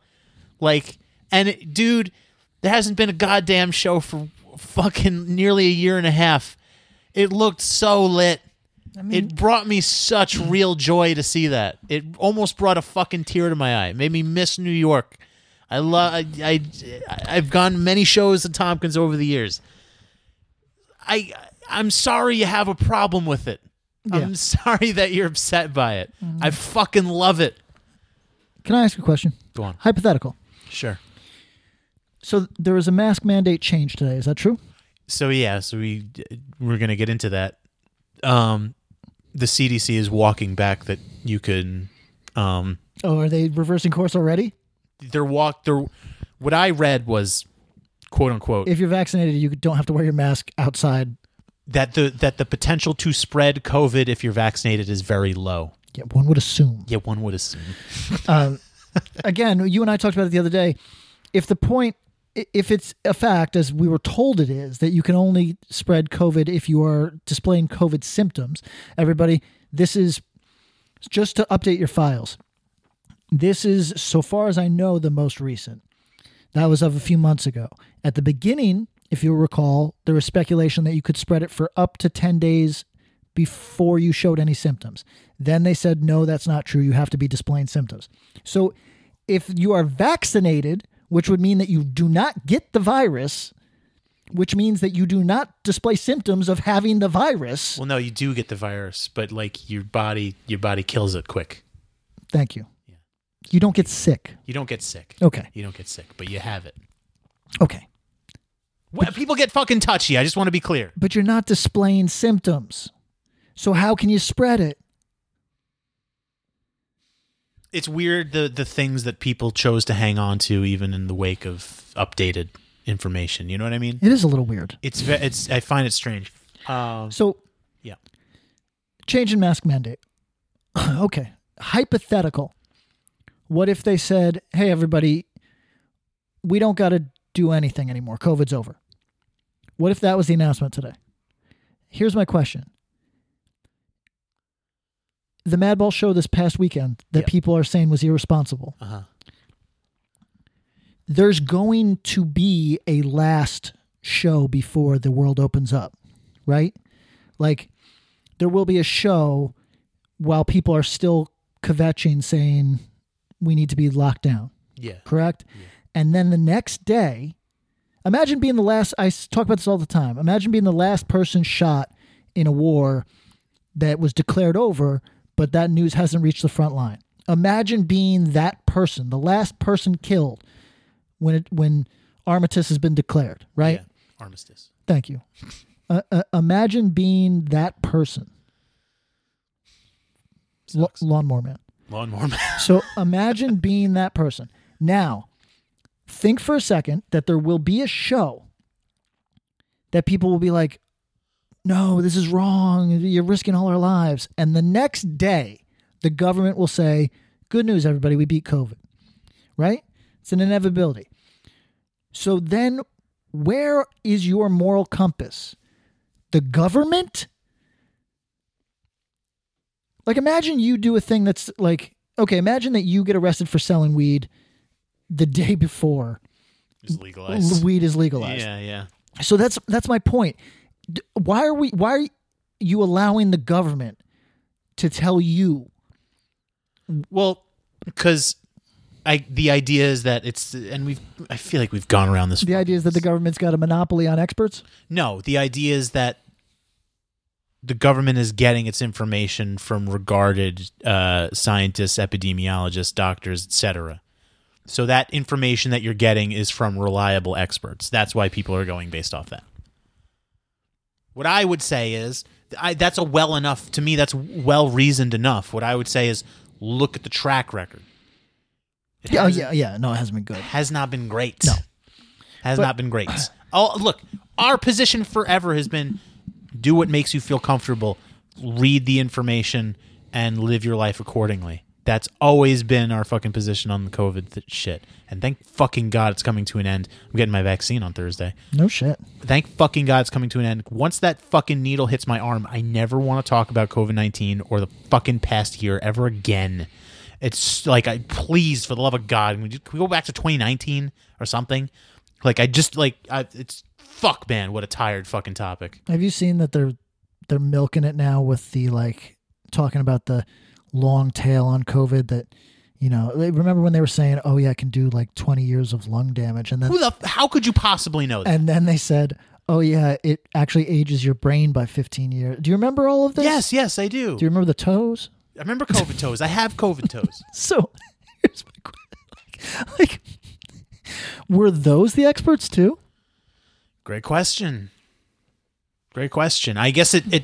Like, and it, dude, there hasn't been a goddamn show for fucking nearly a year and a half. It looked so lit. I mean, it brought me such real joy to see that. It almost brought a fucking tear to my eye. It made me miss New York. I love. I, I I've gone many shows at Tompkins over the years. I I'm sorry you have a problem with it. I'm sorry that you're upset by it. Mm-hmm. I fucking love it. Can I ask a question? Go on. Hypothetical. Sure. So there was a mask mandate change today. Is that true? So yeah, so we we're gonna get into that. Um, the CDC is walking back that you can. Um, Oh, are they reversing course already? they're walk. They're what I read was, quote unquote, If you're vaccinated, you don't have to wear your mask outside. that the that the potential to spread COVID if you're vaccinated is very low. Yeah, one would assume. Yeah, one would assume. um, again, you and I talked about it the other day. If the point, if it's a fact, as we were told it is, that you can only spread COVID if you are displaying COVID symptoms, everybody, this is just to update your files. This is, so far as I know, the most recent. That was of a few months ago. At the beginning, if you'll recall, there was speculation that you could spread it for up to 10 days before you showed any symptoms. Then they said, no, that's not true. You have to be displaying symptoms. So if you are vaccinated, which would mean that you do not get the virus, which means that you do not display symptoms of having the virus. Well, no, you do get the virus, but like your body, your body kills it quick. Thank you. Yeah. You don't get sick. You don't get sick. Okay. You don't get sick, but you have it. Okay. Well, people get fucking touchy. I just want to be clear. but you're not displaying symptoms. So how can you spread it? It's weird the the things that people chose to hang on to, even in the wake of updated information. You know what I mean? It is a little weird. It's ve- it's. I find it strange. Um, So yeah. change in mask mandate. okay. Hypothetical. What if they said, hey, everybody, we don't got to do anything anymore. COVID's over. What if that was the announcement today? Here's my question. The Madball show this past weekend that Yeah. people are saying was irresponsible. Uh-huh. There's going to be a last show before the world opens up, right? Like, there will be a show while people are still kvetching saying we need to be locked down, Yeah. correct? And then the next day, imagine being the last, I talk about this all the time. Imagine being the last person shot in a war that was declared over, but that news hasn't reached the front line. Imagine being that person, the last person killed when it, when armistice has been declared, right? Yeah. Armistice. Thank you. Uh, uh, imagine being that person. L- lawnmower man. Lawnmower man. So imagine being that person. Now, think for a second that there will be a show that people will be like, no, this is wrong. You're risking all our lives. And the next day, the government will say, good news, everybody, we beat COVID. Right? It's an inevitability. So then, where is your moral compass? The government? Like, imagine you do a thing that's like, okay, imagine that you get arrested for selling weed the day before Is legalized. weed is legalized. Yeah, yeah. So that's that's my point. Why are we? Why are you allowing the government to tell you? Well, because I the idea is that it's and we've I feel like we've gone around this. The idea is that the government's got a monopoly on experts. No, the idea is that the government is getting its information from regarded uh, scientists, epidemiologists, doctors, etc. So that information that you're getting is from reliable experts. That's why people are going based off that. What I would say is I, that's a well enough to me. That's well reasoned enough. What I would say is look at the track record. It Yeah, oh, yeah, yeah. No, it hasn't been good. has not been great. No. Has But- not been great. Oh, look, our position forever has been do what makes you feel comfortable, read the information, and live your life accordingly. That's always been our fucking position on the COVID th- shit. And thank fucking God it's coming to an end. I'm getting my vaccine on Thursday. No shit. Thank fucking God it's coming to an end. Once that fucking needle hits my arm, I never want to talk about COVID 19 or the fucking past year ever again. It's like, I please, for the love of God, can we, just- can we go back to 2019 or something? Like, I just, like, I, it's fuck, man, what a tired fucking topic. Have you seen that they're they're milking it now with the like talking about the long tail on COVID that you know remember when they were saying oh yeah it can do like 20 years of lung damage and then Who the, how could you possibly know that? and then they said oh yeah it actually ages your brain by 15 years. Do you remember all of this? yes, yes, I do. Do you remember the toes? I remember COVID toes. I have COVID toes. So here's my question: like, like, were those the experts too? Great question. Great question. I guess it, it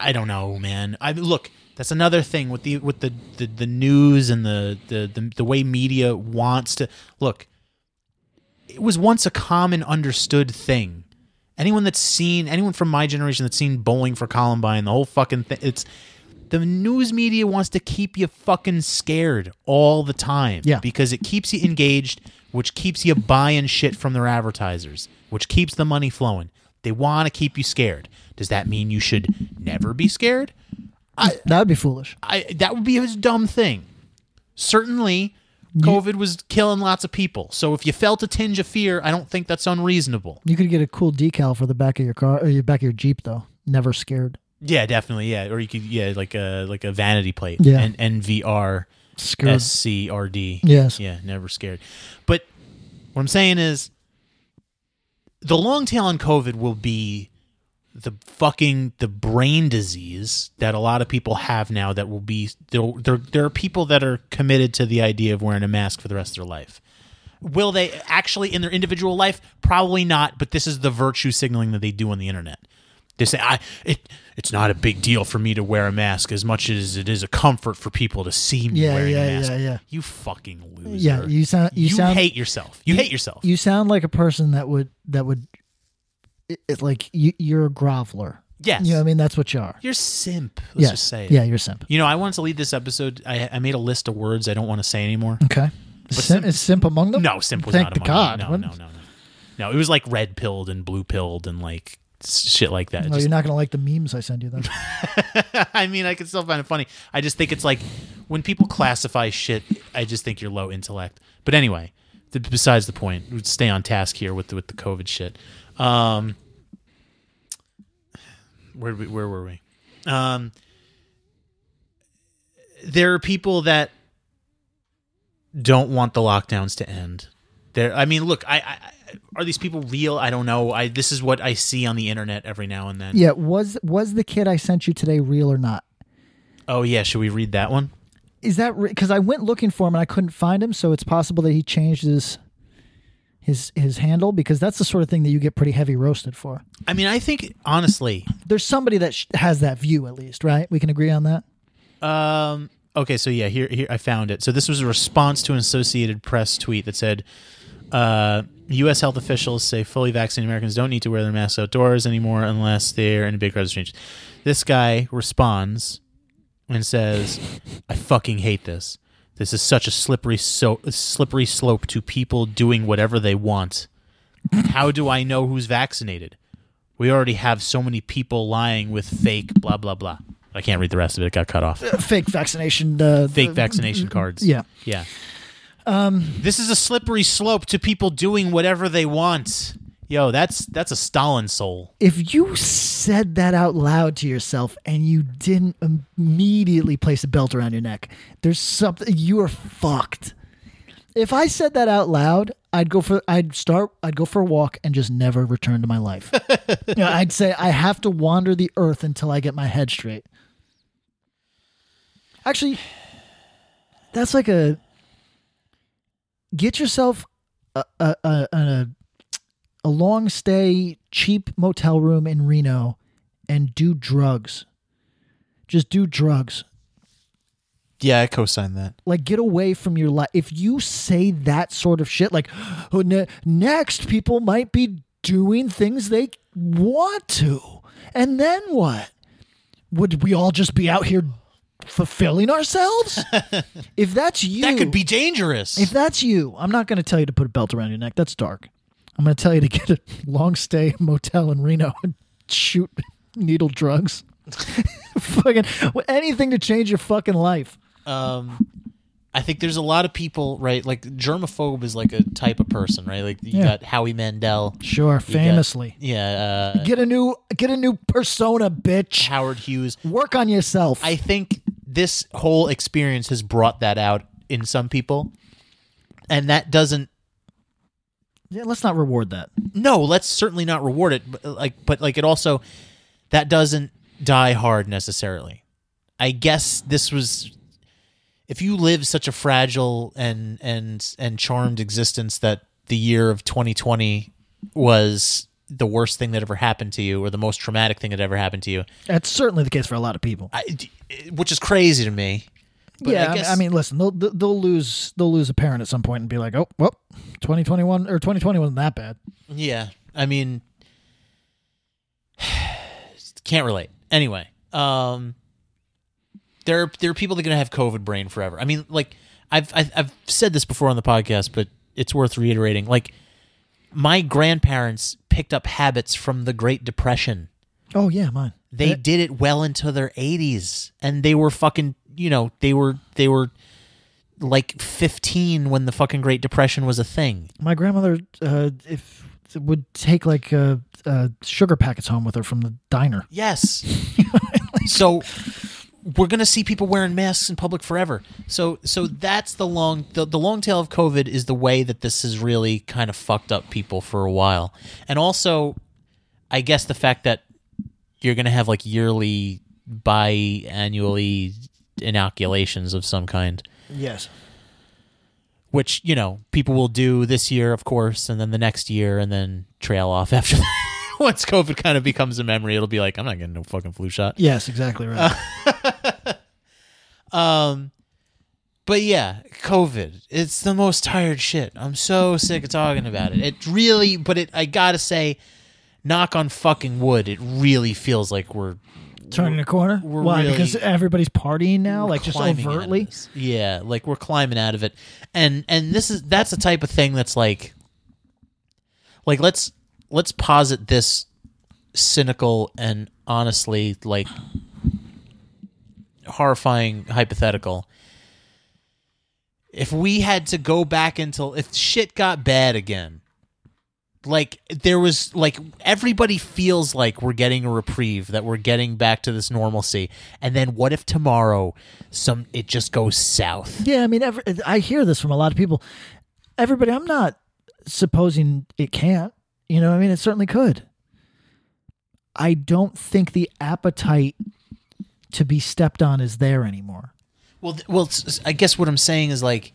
I don't know, man. I look, that's another thing with the with the, the, the news and the, the, the, the way media wants to look. It was once a common understood thing. Anyone that's seen anyone from my generation that's seen bowling for Columbine, the whole fucking thing it's the news media wants to keep you fucking scared all the time. Yeah. Because it keeps you engaged, which keeps you buying shit from their advertisers, which keeps the money flowing. They want to keep you scared. Does that mean you should never be scared? That would be foolish. I that would be a dumb thing. Certainly, COVID was killing lots of people. So if you felt a tinge of fear, I don't think that's unreasonable. You could get a cool decal for the back of your car or your back of your Jeep though. Never scared. Yeah, definitely. Yeah, or you could yeah like a like a vanity plate. Yeah. and NVR Scared. SCRD. Yes. Yeah, never scared. But what I'm saying is the long tail on COVID will be the fucking the brain disease that a lot of people have now that will be there there, there are people that are committed to the idea of wearing a mask for the rest of their life. Will they actually in their individual life? Probably not. But this is the virtue signaling that they do on the internet. They say, "I it it's not a big deal for me to wear a mask as much as it is a comfort for people to see me Yeah, wearing yeah, a mask." yeah, yeah. You fucking loser. Yeah, you sound you, sound hate yourself. You, hate yourself. You sound like a person that would that would it, it, like you, you're a groveler. yes. You know what I mean? That's what you are. You're simp. Let's yes. just say it. Yeah, you're simp. You know, I wanted to lead this episode. I, I made a list of words I don't want to say anymore. Okay. Simp, is simp among them? No, simp was Thank not among God. them. No, no, no, no. No, it was like red pilled and blue pilled and like shit like that. Oh, just- you're not gonna like the memes I send you then. I mean, I can still find it funny. I just think it's like when people classify shit, I just think you're low intellect. But anyway, besides the point, stay on task here with the, with the COVID shit. Um, where we, where were we? Um, there are people that don't want the lockdowns to end. There, I mean, look, I, I are these people real? I don't know. I this is what I see on the internet every now and then. yeah, was was the kid I sent you today real or not? Oh yeah, should we read that one? Is that because I went looking for him and I couldn't find him? So it's possible that he changed his his his handle because that's the sort of thing that you get pretty heavy roasted for. I mean, I think honestly, There's somebody that sh- has that view at least, right? We can agree on that. um, okay, so yeah, here, here I found it. So this was a response to an Associated Press tweet that said, uh, "U.S. health officials say fully vaccinated Americans don't need to wear their masks outdoors anymore unless they're in a big crowd strangers." This guy responds and says, "I fucking hate this. This is such a slippery so slippery slope to people doing whatever they want. How do I know who's vaccinated? We already have so many people lying with fake blah blah blah." I can't read the rest of it. It got cut off. Fake vaccination. Uh, Fake vaccination cards. Yeah. Yeah. Um, this is a slippery slope to people doing whatever they want. Yo, that's that's a Stalin soul. If you said that out loud to yourself and you didn't immediately place a belt around your neck, there's something you are fucked. If I said that out loud, I'd go for I'd start I'd go for a walk and just never return to my life. You know, I'd say I have to wander the earth until I get my head straight. Actually, that's like a get yourself a a a, a, a long stay cheap motel room in Reno and do drugs. Just do drugs. Yeah, I co-sign that. Like get away from your life. If you say that sort of shit, like oh, ne- next people might be doing things they want to, and then what? Would we all just be out here fulfilling ourselves? if that's you, That could be dangerous. If that's you, I'm not going to tell you to put a belt around your neck. That's dark. I'm going to tell you to get a long stay motel in Reno and shoot needle drugs. fucking anything to change your fucking life. um, I think there's a lot of people, right? Like germaphobe is like a type of person, right? Like you Yeah. got Howie Mandel. Sure, you got- famously. yeah. Uh, Get a new get a new persona, bitch. Howard Hughes. Work on yourself. I think this whole experience has brought that out in some people, and that doesn't yeah, let's not reward that. no let's certainly not reward it but like but like it also that doesn't die hard necessarily i guess this was if you live such a fragile and and and charmed existence that the year of 2020 was the worst thing that ever happened to you or the most traumatic thing that ever happened to you That's certainly the case for a lot of people. I, which is crazy to me But yeah, I guess- I mean, listen, they'll they'll lose they'll lose a parent at some point and be like, oh, well, 2021 or 2020 wasn't that bad. Yeah, I mean, can't relate. Anyway, um, there are, there are people that are gonna have COVID brain forever. I mean, like I've, I've I've said this before on the podcast, but it's worth reiterating. Like my grandparents picked up habits from the Great Depression. Oh yeah, mine. They did it well into their 80s, and they were fucking. You know, they were they were like 15 when the fucking Great Depression was a thing. my grandmother uh, if would take like uh, uh, sugar packets home with her from the diner. Yes. so we're gonna see people wearing masks in public forever. So so that's the long the, the long tail of COVID is the way that this has really kind of fucked up people for a while. And also I guess the fact that you're gonna have like yearly biannually inoculations of some kind. Yes. which you know people will do this year, of course, and then the next year, and then trail off after that. Once COVID kind of becomes a memory, it'll be like I'm not getting no fucking flu shot. Yes, exactly right. Um, but yeah, COVID. It's the most tired shit. I'm so sick of talking about it. It really, but it. I gotta say, knock on fucking wood. It really feels like we're Turning a corner. we're Why? really- because everybody's partying now, like just climbing out of overtly. Yeah, like we're climbing out of it, and and this is that's the type of thing that's like, like let's let's posit this cynical and honestly like horrifying hypothetical. If we had to go back until if shit got bad again, like there was like everybody feels like we're getting a reprieve that we're getting back to this normalcy and then what if tomorrow some it just goes south Yeah, I mean, every, I hear this from a lot of people. Everybody, I'm not supposing it can't. You know, what I mean, it certainly could. I don't think the appetite to be stepped on is there anymore. well well i guess what i'm saying is like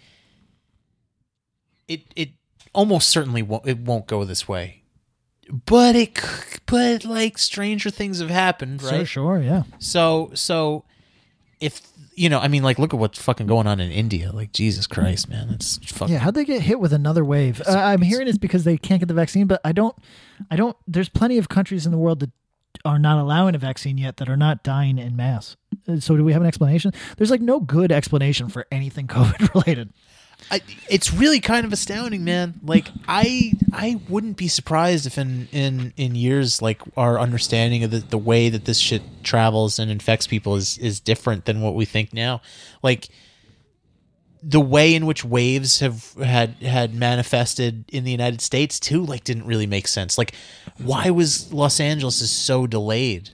it it almost certainly won't it won't go this way but it but like stranger things have happened right Sure, sure, yeah. So so if you know, I mean like look at what's fucking going on in India. Like Jesus Christ, man. It's fucking Yeah, how'd they get hit with another wave? Uh, I'm hearing it's because they can't get the vaccine, but I don't, I don't. There's plenty of countries in the world that are not allowing a vaccine yet that are not dying in mass. Uh, So do we have an explanation? There's like no good explanation for anything COVID related. I, it's really kind of astounding, man. Like I I wouldn't be surprised if in in in years like our understanding of the, the way that this shit travels and infects people is is different than what we think now. Like the way in which waves have had had manifested in the United States too like didn't really make sense. Like why was Los Angeles is so delayed,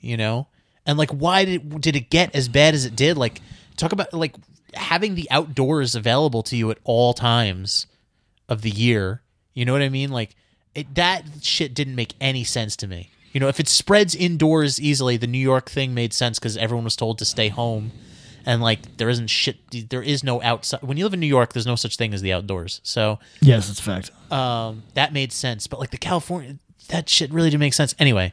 you know? And like why did did it get as bad as it did? Like talk about like having the outdoors available to you at all times of the year. You know what I mean? Like it, that shit didn't make any sense to me. You know, if it spreads indoors easily, the New York thing made sense because everyone was told to stay home, and like there isn't shit. There is no outside. When you live in New York, there's no such thing as the outdoors. So Yes, it's a fact. um, that made sense. But like the California, that shit really didn't make sense. Anyway,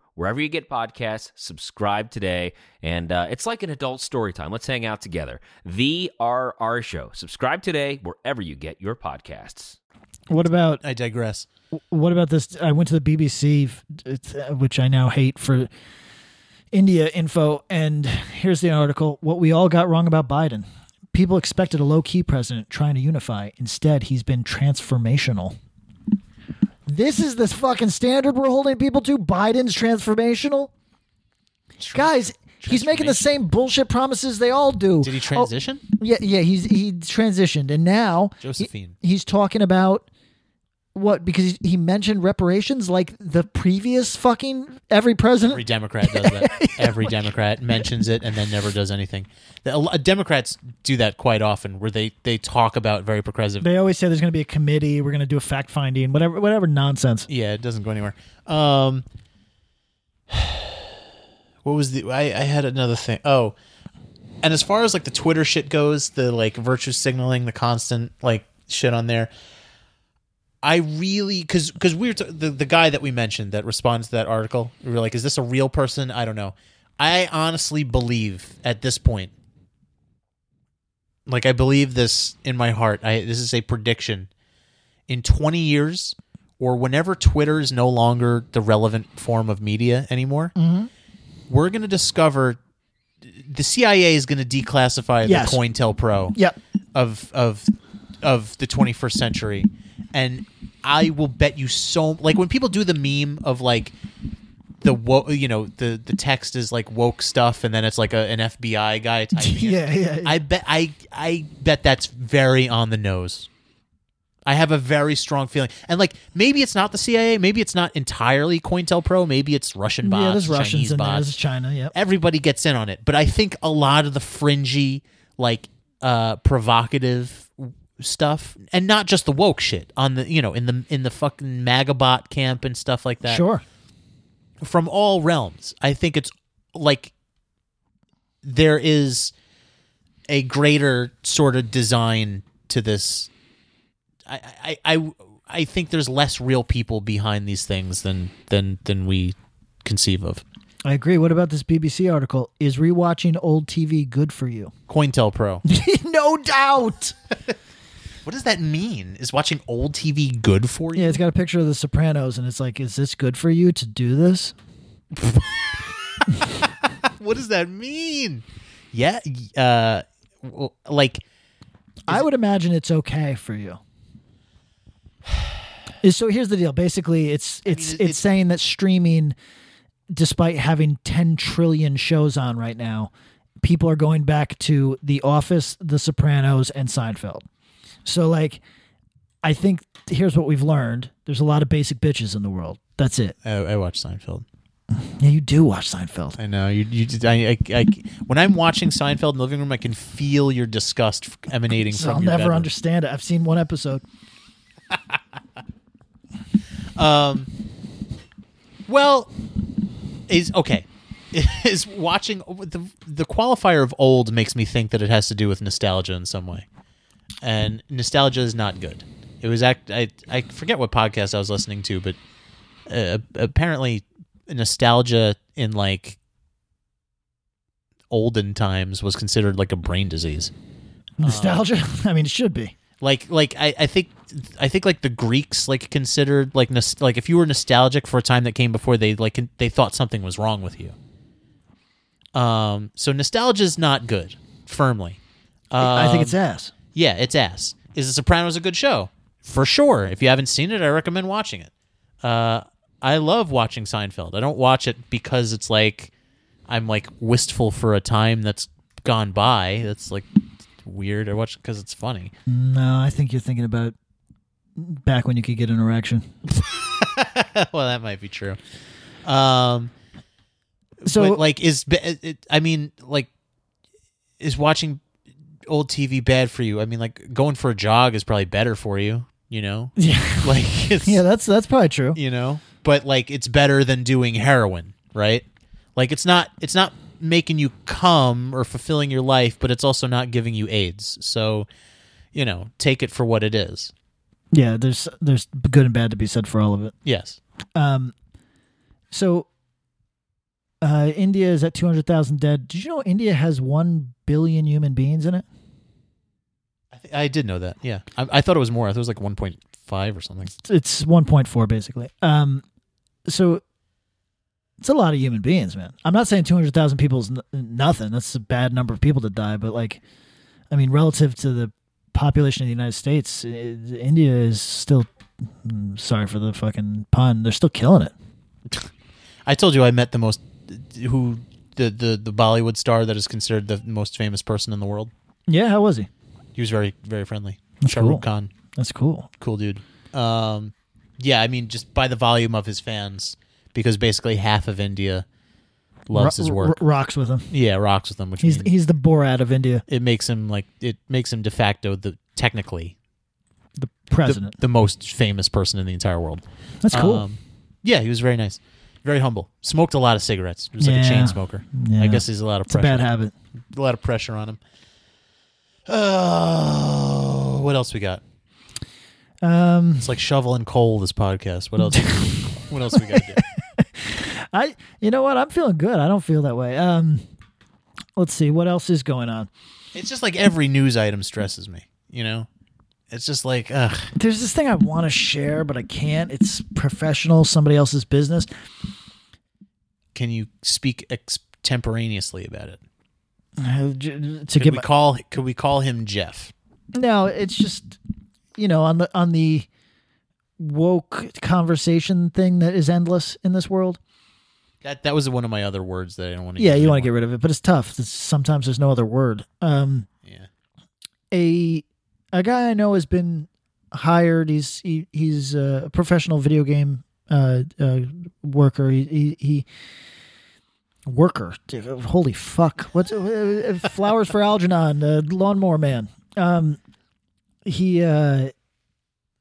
Wherever you get podcasts, subscribe today. And uh, it's like an adult story time. Let's hang out together. The RR Show. Subscribe today wherever you get your podcasts. What about I digress. what about this? I went to the BBC, uh, which I now hate for India info, and here's the article: What we all got wrong about Biden. People expected a low key president trying to unify. Instead, he's been transformational. This is the fucking standard we're holding people to. Biden's transformational. Guys, he's making the same bullshit promises they all do. Did he Oh, transition? yeah, yeah, he's he transitioned, and now he- Josephine. he's talking about what because he, mentioned reparations like the previous fucking every president. Every Democrat does that. Every Democrat mentions it and then never does anything. The, a Democrats do that quite often, where they they talk about very progressive. They always say there's going to be a committee. We're going to do a fact finding, whatever, whatever nonsense. Yeah, it doesn't go anywhere. Um, what was the? I, I had another thing. Oh, and as far as like the Twitter shit goes, the like virtue signaling, the constant like shit on there. I really because because we're t- the the guy that we mentioned that responds to that article. We were like, is this a real person? I don't know. I honestly believe at this point, like I believe this in my heart. I this is a prediction. In twenty years, or whenever Twitter is no longer the relevant form of media anymore, mm-hmm. we're going to discover the CIA is going to declassify Yes. the COINTELPRO Yep. of of of the 21st century, and I will bet you so like when people do the meme of like the wo- you know the the text is like woke stuff and then it's like a, an FBI guy typing. Yeah, yeah, yeah. I bet I I bet that's very on the nose. I have a very strong feeling, and like maybe it's not the CIA, maybe it's not entirely COINTELPRO, maybe it's Russian bots, yeah, there's Russians Chinese in there. bots There's China. Yep. everybody gets in on it but i think a lot of the fringy like uh provocative stuff and not just the woke shit on the you know in the in the fucking magabot camp and stuff like that Sure. from all realms i think it's like there is a greater sort of design to this i i i, I think there's less real people behind these things than than than we conceive of I agree. What about this BBC article? Is rewatching old TV good for you? cointelpro no doubt. What does that mean? Is watching old TV good for you? Yeah, it's got a picture of The Sopranos, and it's like, is this good for you to do this? What does that mean? Yeah, uh, well, like I would imagine it's okay for you. So here's the deal. Basically, it's it's it- it's it's- saying that streaming, despite having 10 trillion shows on right now, people are going back to The Office, The Sopranos, and Seinfeld. So like, I think here's what we've learned: there's a lot of basic bitches in the world. That's it. I, I watch Seinfeld. Yeah, you do watch Seinfeld. I know you. You. I, I, I, when I'm watching Seinfeld in the living room, I can feel your disgust emanating So from I'll your never bedroom. understand it. I've seen one episode. Um. Well, is okay. Is watching the the qualifier of old makes me think that it has to do with nostalgia in some way, and nostalgia is not good. It was act. I I forget what podcast I was listening to, but uh, apparently nostalgia in like olden times was considered like a brain disease. Nostalgia. I mean, it should be. like like I, I think I think like the Greeks like considered like nos- like if you were nostalgic for a time that came before they like they thought something was wrong with you. Um, so nostalgia is not good. Firmly, I think Um, it's ass. Yeah, it's ass. Is The Sopranos a good show? For sure. If you haven't seen it, I recommend watching it. Uh, I love watching Seinfeld. I don't watch it because it's like I'm like wistful for a time that's gone by. That's like weird. I watch it because it's funny. No, I think you're thinking about back when you could get an erection. well, that might be true. Um, So, but like, is it, I mean, like, is watching old TV bad for you? I mean, like, going for a jog is probably better for you. You know, yeah, like, it's, yeah, that's that's probably true. you know, but like, it's better than doing heroin, right? Like, it's not, it's not making you come or fulfilling your life, but it's also not giving you AIDS. So, you know, take it for what it is. Yeah, there's there's good and bad to be said for all of it. Yes. Um, so uh, India is at two hundred thousand dead. Did you know India has one billion human beings in it? I, did know that. Yeah. I, I thought it was more. I thought it was like 1.5 or something. It's one point four basically. Um, so it's a lot of human beings, man. I'm not saying two hundred thousand people is n- nothing. That's a bad number of people to die, but like, I mean, relative to the population of the United States, i India is still. mm, Sorry for the fucking pun. They're still killing it. I told you I met the most who the the the Bollywood star that is considered the most famous person in the world. Yeah, how was he? He was very very friendly. That's Shah cool. Khan, That's cool. cool dude. Um, yeah, I mean just by the volume of his fans, because basically half of India loves Ro- his work. ro- rocks with him. yeah, rocks with him, which He's means he's the Borat of India, it makes him like it makes him de facto the technically the the, president. the most famous person in the entire world. That's cool. Um, yeah, he was very nice, very humble. Smoked a lot of cigarettes. He was like a Yeah. chain smoker. Yeah. I guess he's a lot of it's a pressure. bad habit. a lot of pressure on him. Oh, what else we got? Um, It's like shovel and coal. This podcast. What else? what else we got? To do? I you know what? I'm feeling good. I don't feel that way. Um, let's see what else is going on. It's just like every news item stresses me. You know, it's just like ugh. There's this thing I want to share, but I can't. It's professional, somebody else's business. Can you speak extemporaneously about it? Uh, to Could get we my, call could we call him Jeff? no, it's just you know on the on the woke conversation thing that is endless in this world. That that was one of my other words that I don't want to. Yeah, you want to get rid of it, but it's tough. It's, sometimes there's no other word. Um, Yeah. a a guy I know has been hired. He's he, he's a professional video game uh, uh, worker. He, he, he worker. Holy fuck! What's uh, flowers for Algernon? Uh, lawnmower man. Um, he uh,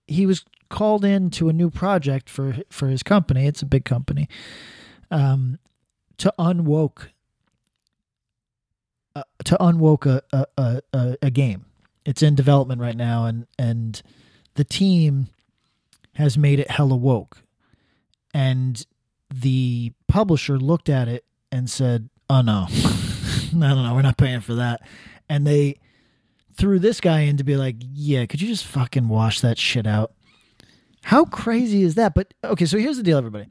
he was called in to a new project for for his company. It's a big company. Um, to unwoke. Uh, to unwoke a, a, a, a, a game. It's in development right now, and and the team has made it hella woke. And the publisher looked at it and said, "Oh no, no, no, no, we're not paying for that." And they threw this guy in to be like, "Yeah, could you just fucking wash that shit out?" How crazy is that? But okay, so here's the deal, everybody.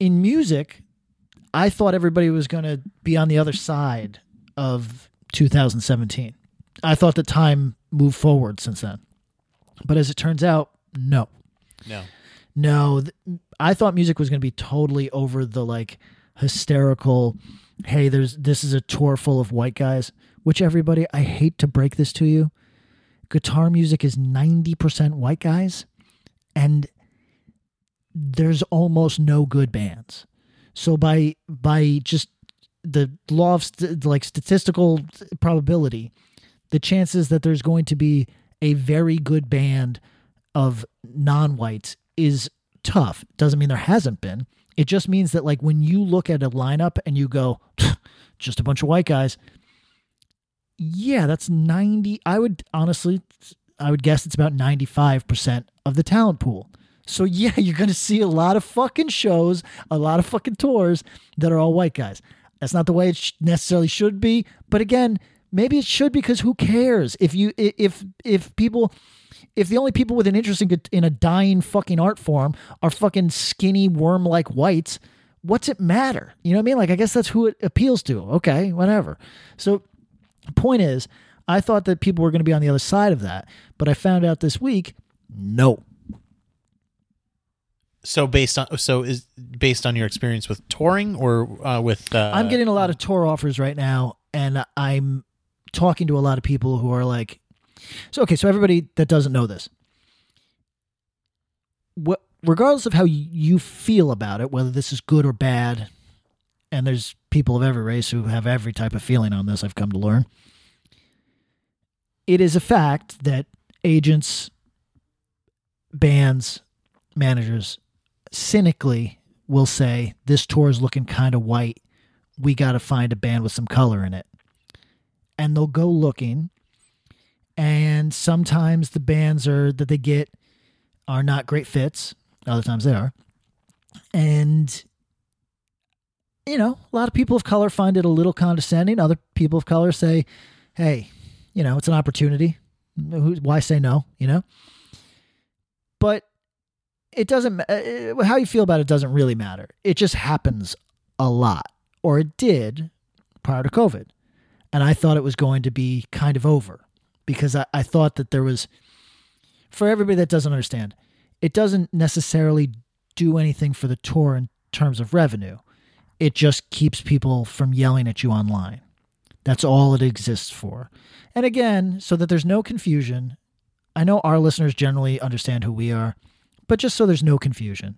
In music, I thought everybody was going to be on the other side of 2017. I thought the time moved forward since then. But as it turns out, no. No. No, th- I thought music was going to be totally over the like hysterical. Hey, there's this is a tour full of white guys. Which everybody, I hate to break this to you, guitar music is ninety percent white guys, and there's almost no good bands. So by by just the law of st- like statistical probability, the chances that there's going to be a very good band of non-whites is tough. Doesn't mean there hasn't been. It just means that like when you look at a lineup and you go, just a bunch of white guys. Yeah, that's 90. I would honestly, I would guess it's about 95% of the talent pool. So yeah, you're going to see a lot of fucking shows, a lot of fucking tours that are all white guys. That's not the way it necessarily should be, but again, maybe it should because who cares if you if if people if the only people with an interest in, in a dying fucking art form are fucking skinny worm like whites, what's it matter? You know what I mean? Like I guess that's who it appeals to. Okay, whatever. So point is, I thought that people were going to be on the other side of that, but I found out this week, no. So based on so is based on your experience with touring or uh, with uh, I'm getting a lot of tour offers right now, and I'm talking to a lot of people who are like, so okay, so everybody that doesn't know this, what regardless of how you feel about it, whether this is good or bad, and there's people of every race who have every type of feeling on this. I've come to learn. It is a fact that agents, bands, managers cynically will say this tour is looking kind of white. We got to find a band with some color in it. And they'll go looking and sometimes the bands are that they get are not great fits. Other times they are. And you know, a lot of people of color find it a little condescending. Other people of color say, "Hey, you know, it's an opportunity. Why say no?" You know. But it doesn't. uh, How you feel about it doesn't really matter. It just happens a lot, or it did prior to COVID, and I thought it was going to be kind of over because I, I thought that there was. For everybody that doesn't understand, it doesn't necessarily do anything for the tour in terms of revenue. It just keeps people from yelling at you online. That's all it exists for. And again, so that there's no confusion, I know our listeners generally understand who we are, but just so there's no confusion,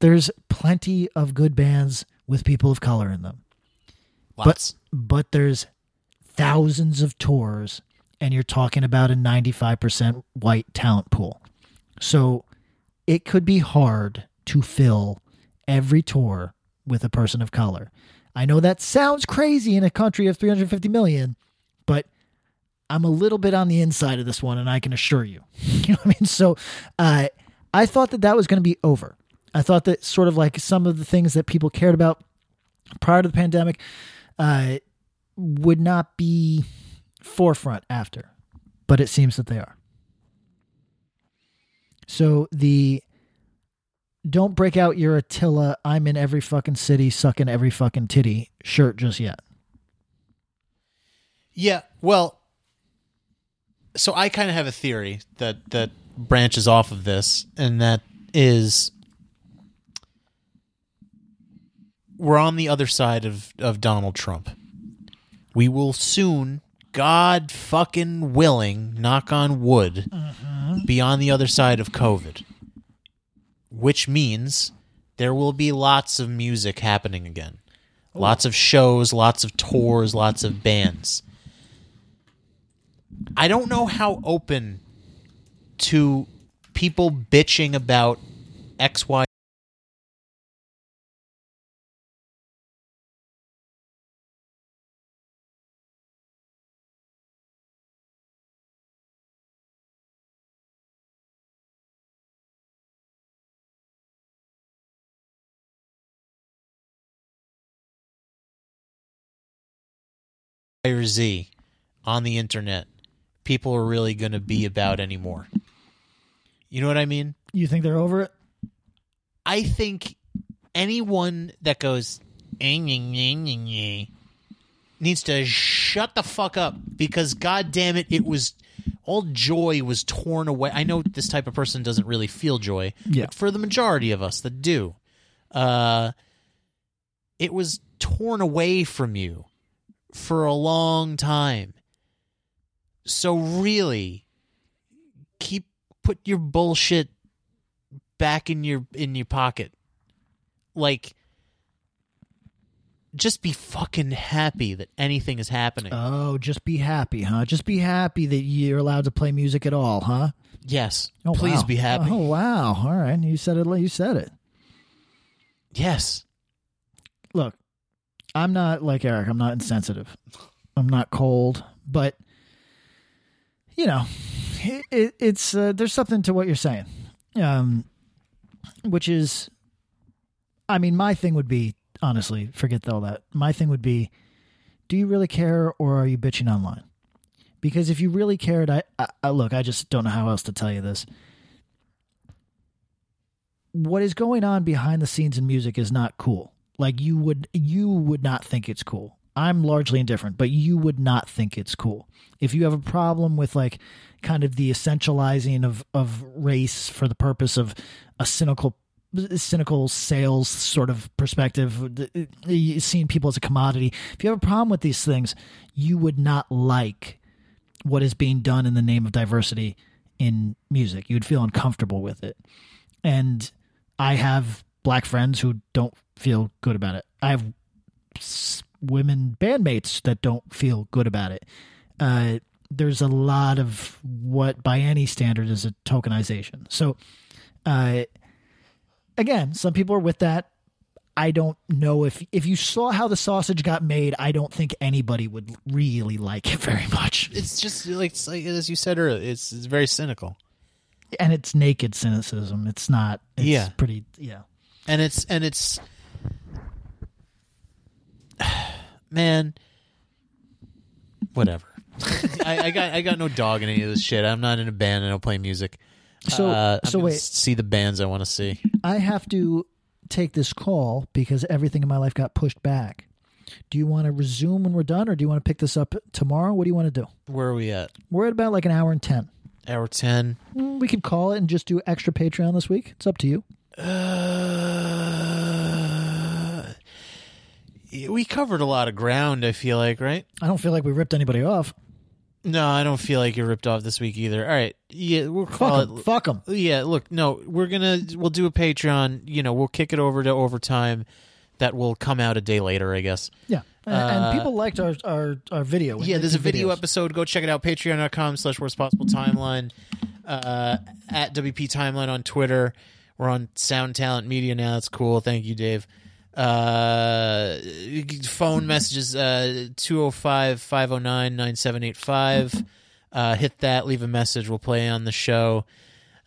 there's plenty of good bands with people of color in them. Lots. But there's thousands of tours, and you're talking about a 95% white talent pool. So it could be hard to fill every tour with a person of color. I know that sounds crazy in a country of 350 million, but I'm a little bit on the inside of this one, and I can assure you. You know what I mean? So uh, I thought that that was going to be over. I thought that sort of like some of the things that people cared about prior to the pandemic uh, would not be forefront after, but it seems that they are. So the don't break out your Attila, I'm in every fucking city, sucking every fucking titty shirt just yet. Yeah, well, so I kind of have a theory that that branches off of this, and that is we're on the other side of of Donald Trump. We will soon, God fucking willing, knock on wood, mm-hmm. be on the other side of COVID, which means there will be lots of music happening again. Lots of shows, lots of tours, lots of bands. I don't know how open to people bitching about XY or Z on the internet people are really going to be about anymore. You know what I mean? You think they're over it? I think anyone that goes "Eh, nyeh, nyeh, nyeh, nyeh," needs to shut the fuck up because god damn it it was all joy was torn away. I know this type of person doesn't really feel joy, Yeah. but for the majority of us that do, uh it was torn away from you for a long time. So really keep put your bullshit back in your in your pocket. Like just be fucking happy that anything is happening. Oh, just be happy, huh? Just be happy that you're allowed to play music at all, huh? yes. Oh, please wow. be happy. Oh wow! All right, you said it. You said it. Yes. Look, I'm not like Eric. I'm not insensitive. I'm not cold, but you know, it, it, it's uh, there's something to what you're saying, um, which is, I mean, my thing would be honestly, forget all that. My thing would be, do you really care, or are you bitching online? Because if you really cared, I, I, I look, I just don't know how else to tell you this. What is going on behind the scenes in music is not cool. Like you would you would not think it's cool. I'm largely indifferent, but you would not think it's cool. If you have a problem with like kind of the essentializing of of race for the purpose of a cynical cynical sales sort of perspective seeing people as a commodity if you have a problem with these things you would not like what is being done in the name of diversity in music you would feel uncomfortable with it and I have black friends who don't feel good about it. I have women bandmates that don't feel good about it. Uh, there's a lot of what, by any standard, is a tokenization. So, uh, again, some people are with that. I don't know if if you saw how the sausage got made. I don't think anybody would really like it very much, It's just like, it's like as you said earlier, it's, it's very cynical. and it's naked cynicism. It's not. It's Yeah. pretty. Yeah. And it's and it's man whatever I, I got i got no dog in any of this shit i'm not in a band i don't play music So uh, I'm so gonna wait. see the bands i want to see I have to take this call because everything in my life got pushed back. Do you want to resume when we're done, or do you want to pick this up tomorrow? What do you want to do? where are we at We're at about like an hour and ten. hour 10 Mm, We could call it and just do extra Patreon this week. It's up to you. uh, we covered a lot of ground i feel like right I don't feel like we ripped anybody off. no i don't feel like you're ripped off this week either all right yeah we'll call Fuck 'em. it Fuck 'em. Yeah, look, no, we're gonna we'll do a Patreon. You know, we'll kick it over to overtime. That will come out a day later, I guess. Yeah, and, Uh, and people liked our our, our video. Yeah, there's a video videos. episode. Go check it out. Patreon.com slash worst possible timeline. Uh, at WP Timeline on Twitter. We're on Sound Talent Media now. That's cool. Thank you, Dave. Uh, phone messages uh 205 509 9785. Uh, hit that, leave a message. We'll play on the show.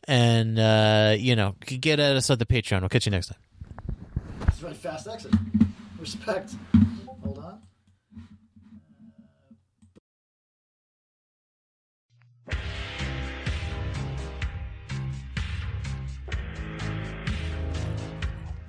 And, uh, you know, get at us at the Patreon. We'll catch you next time. A very fast exit. Respect.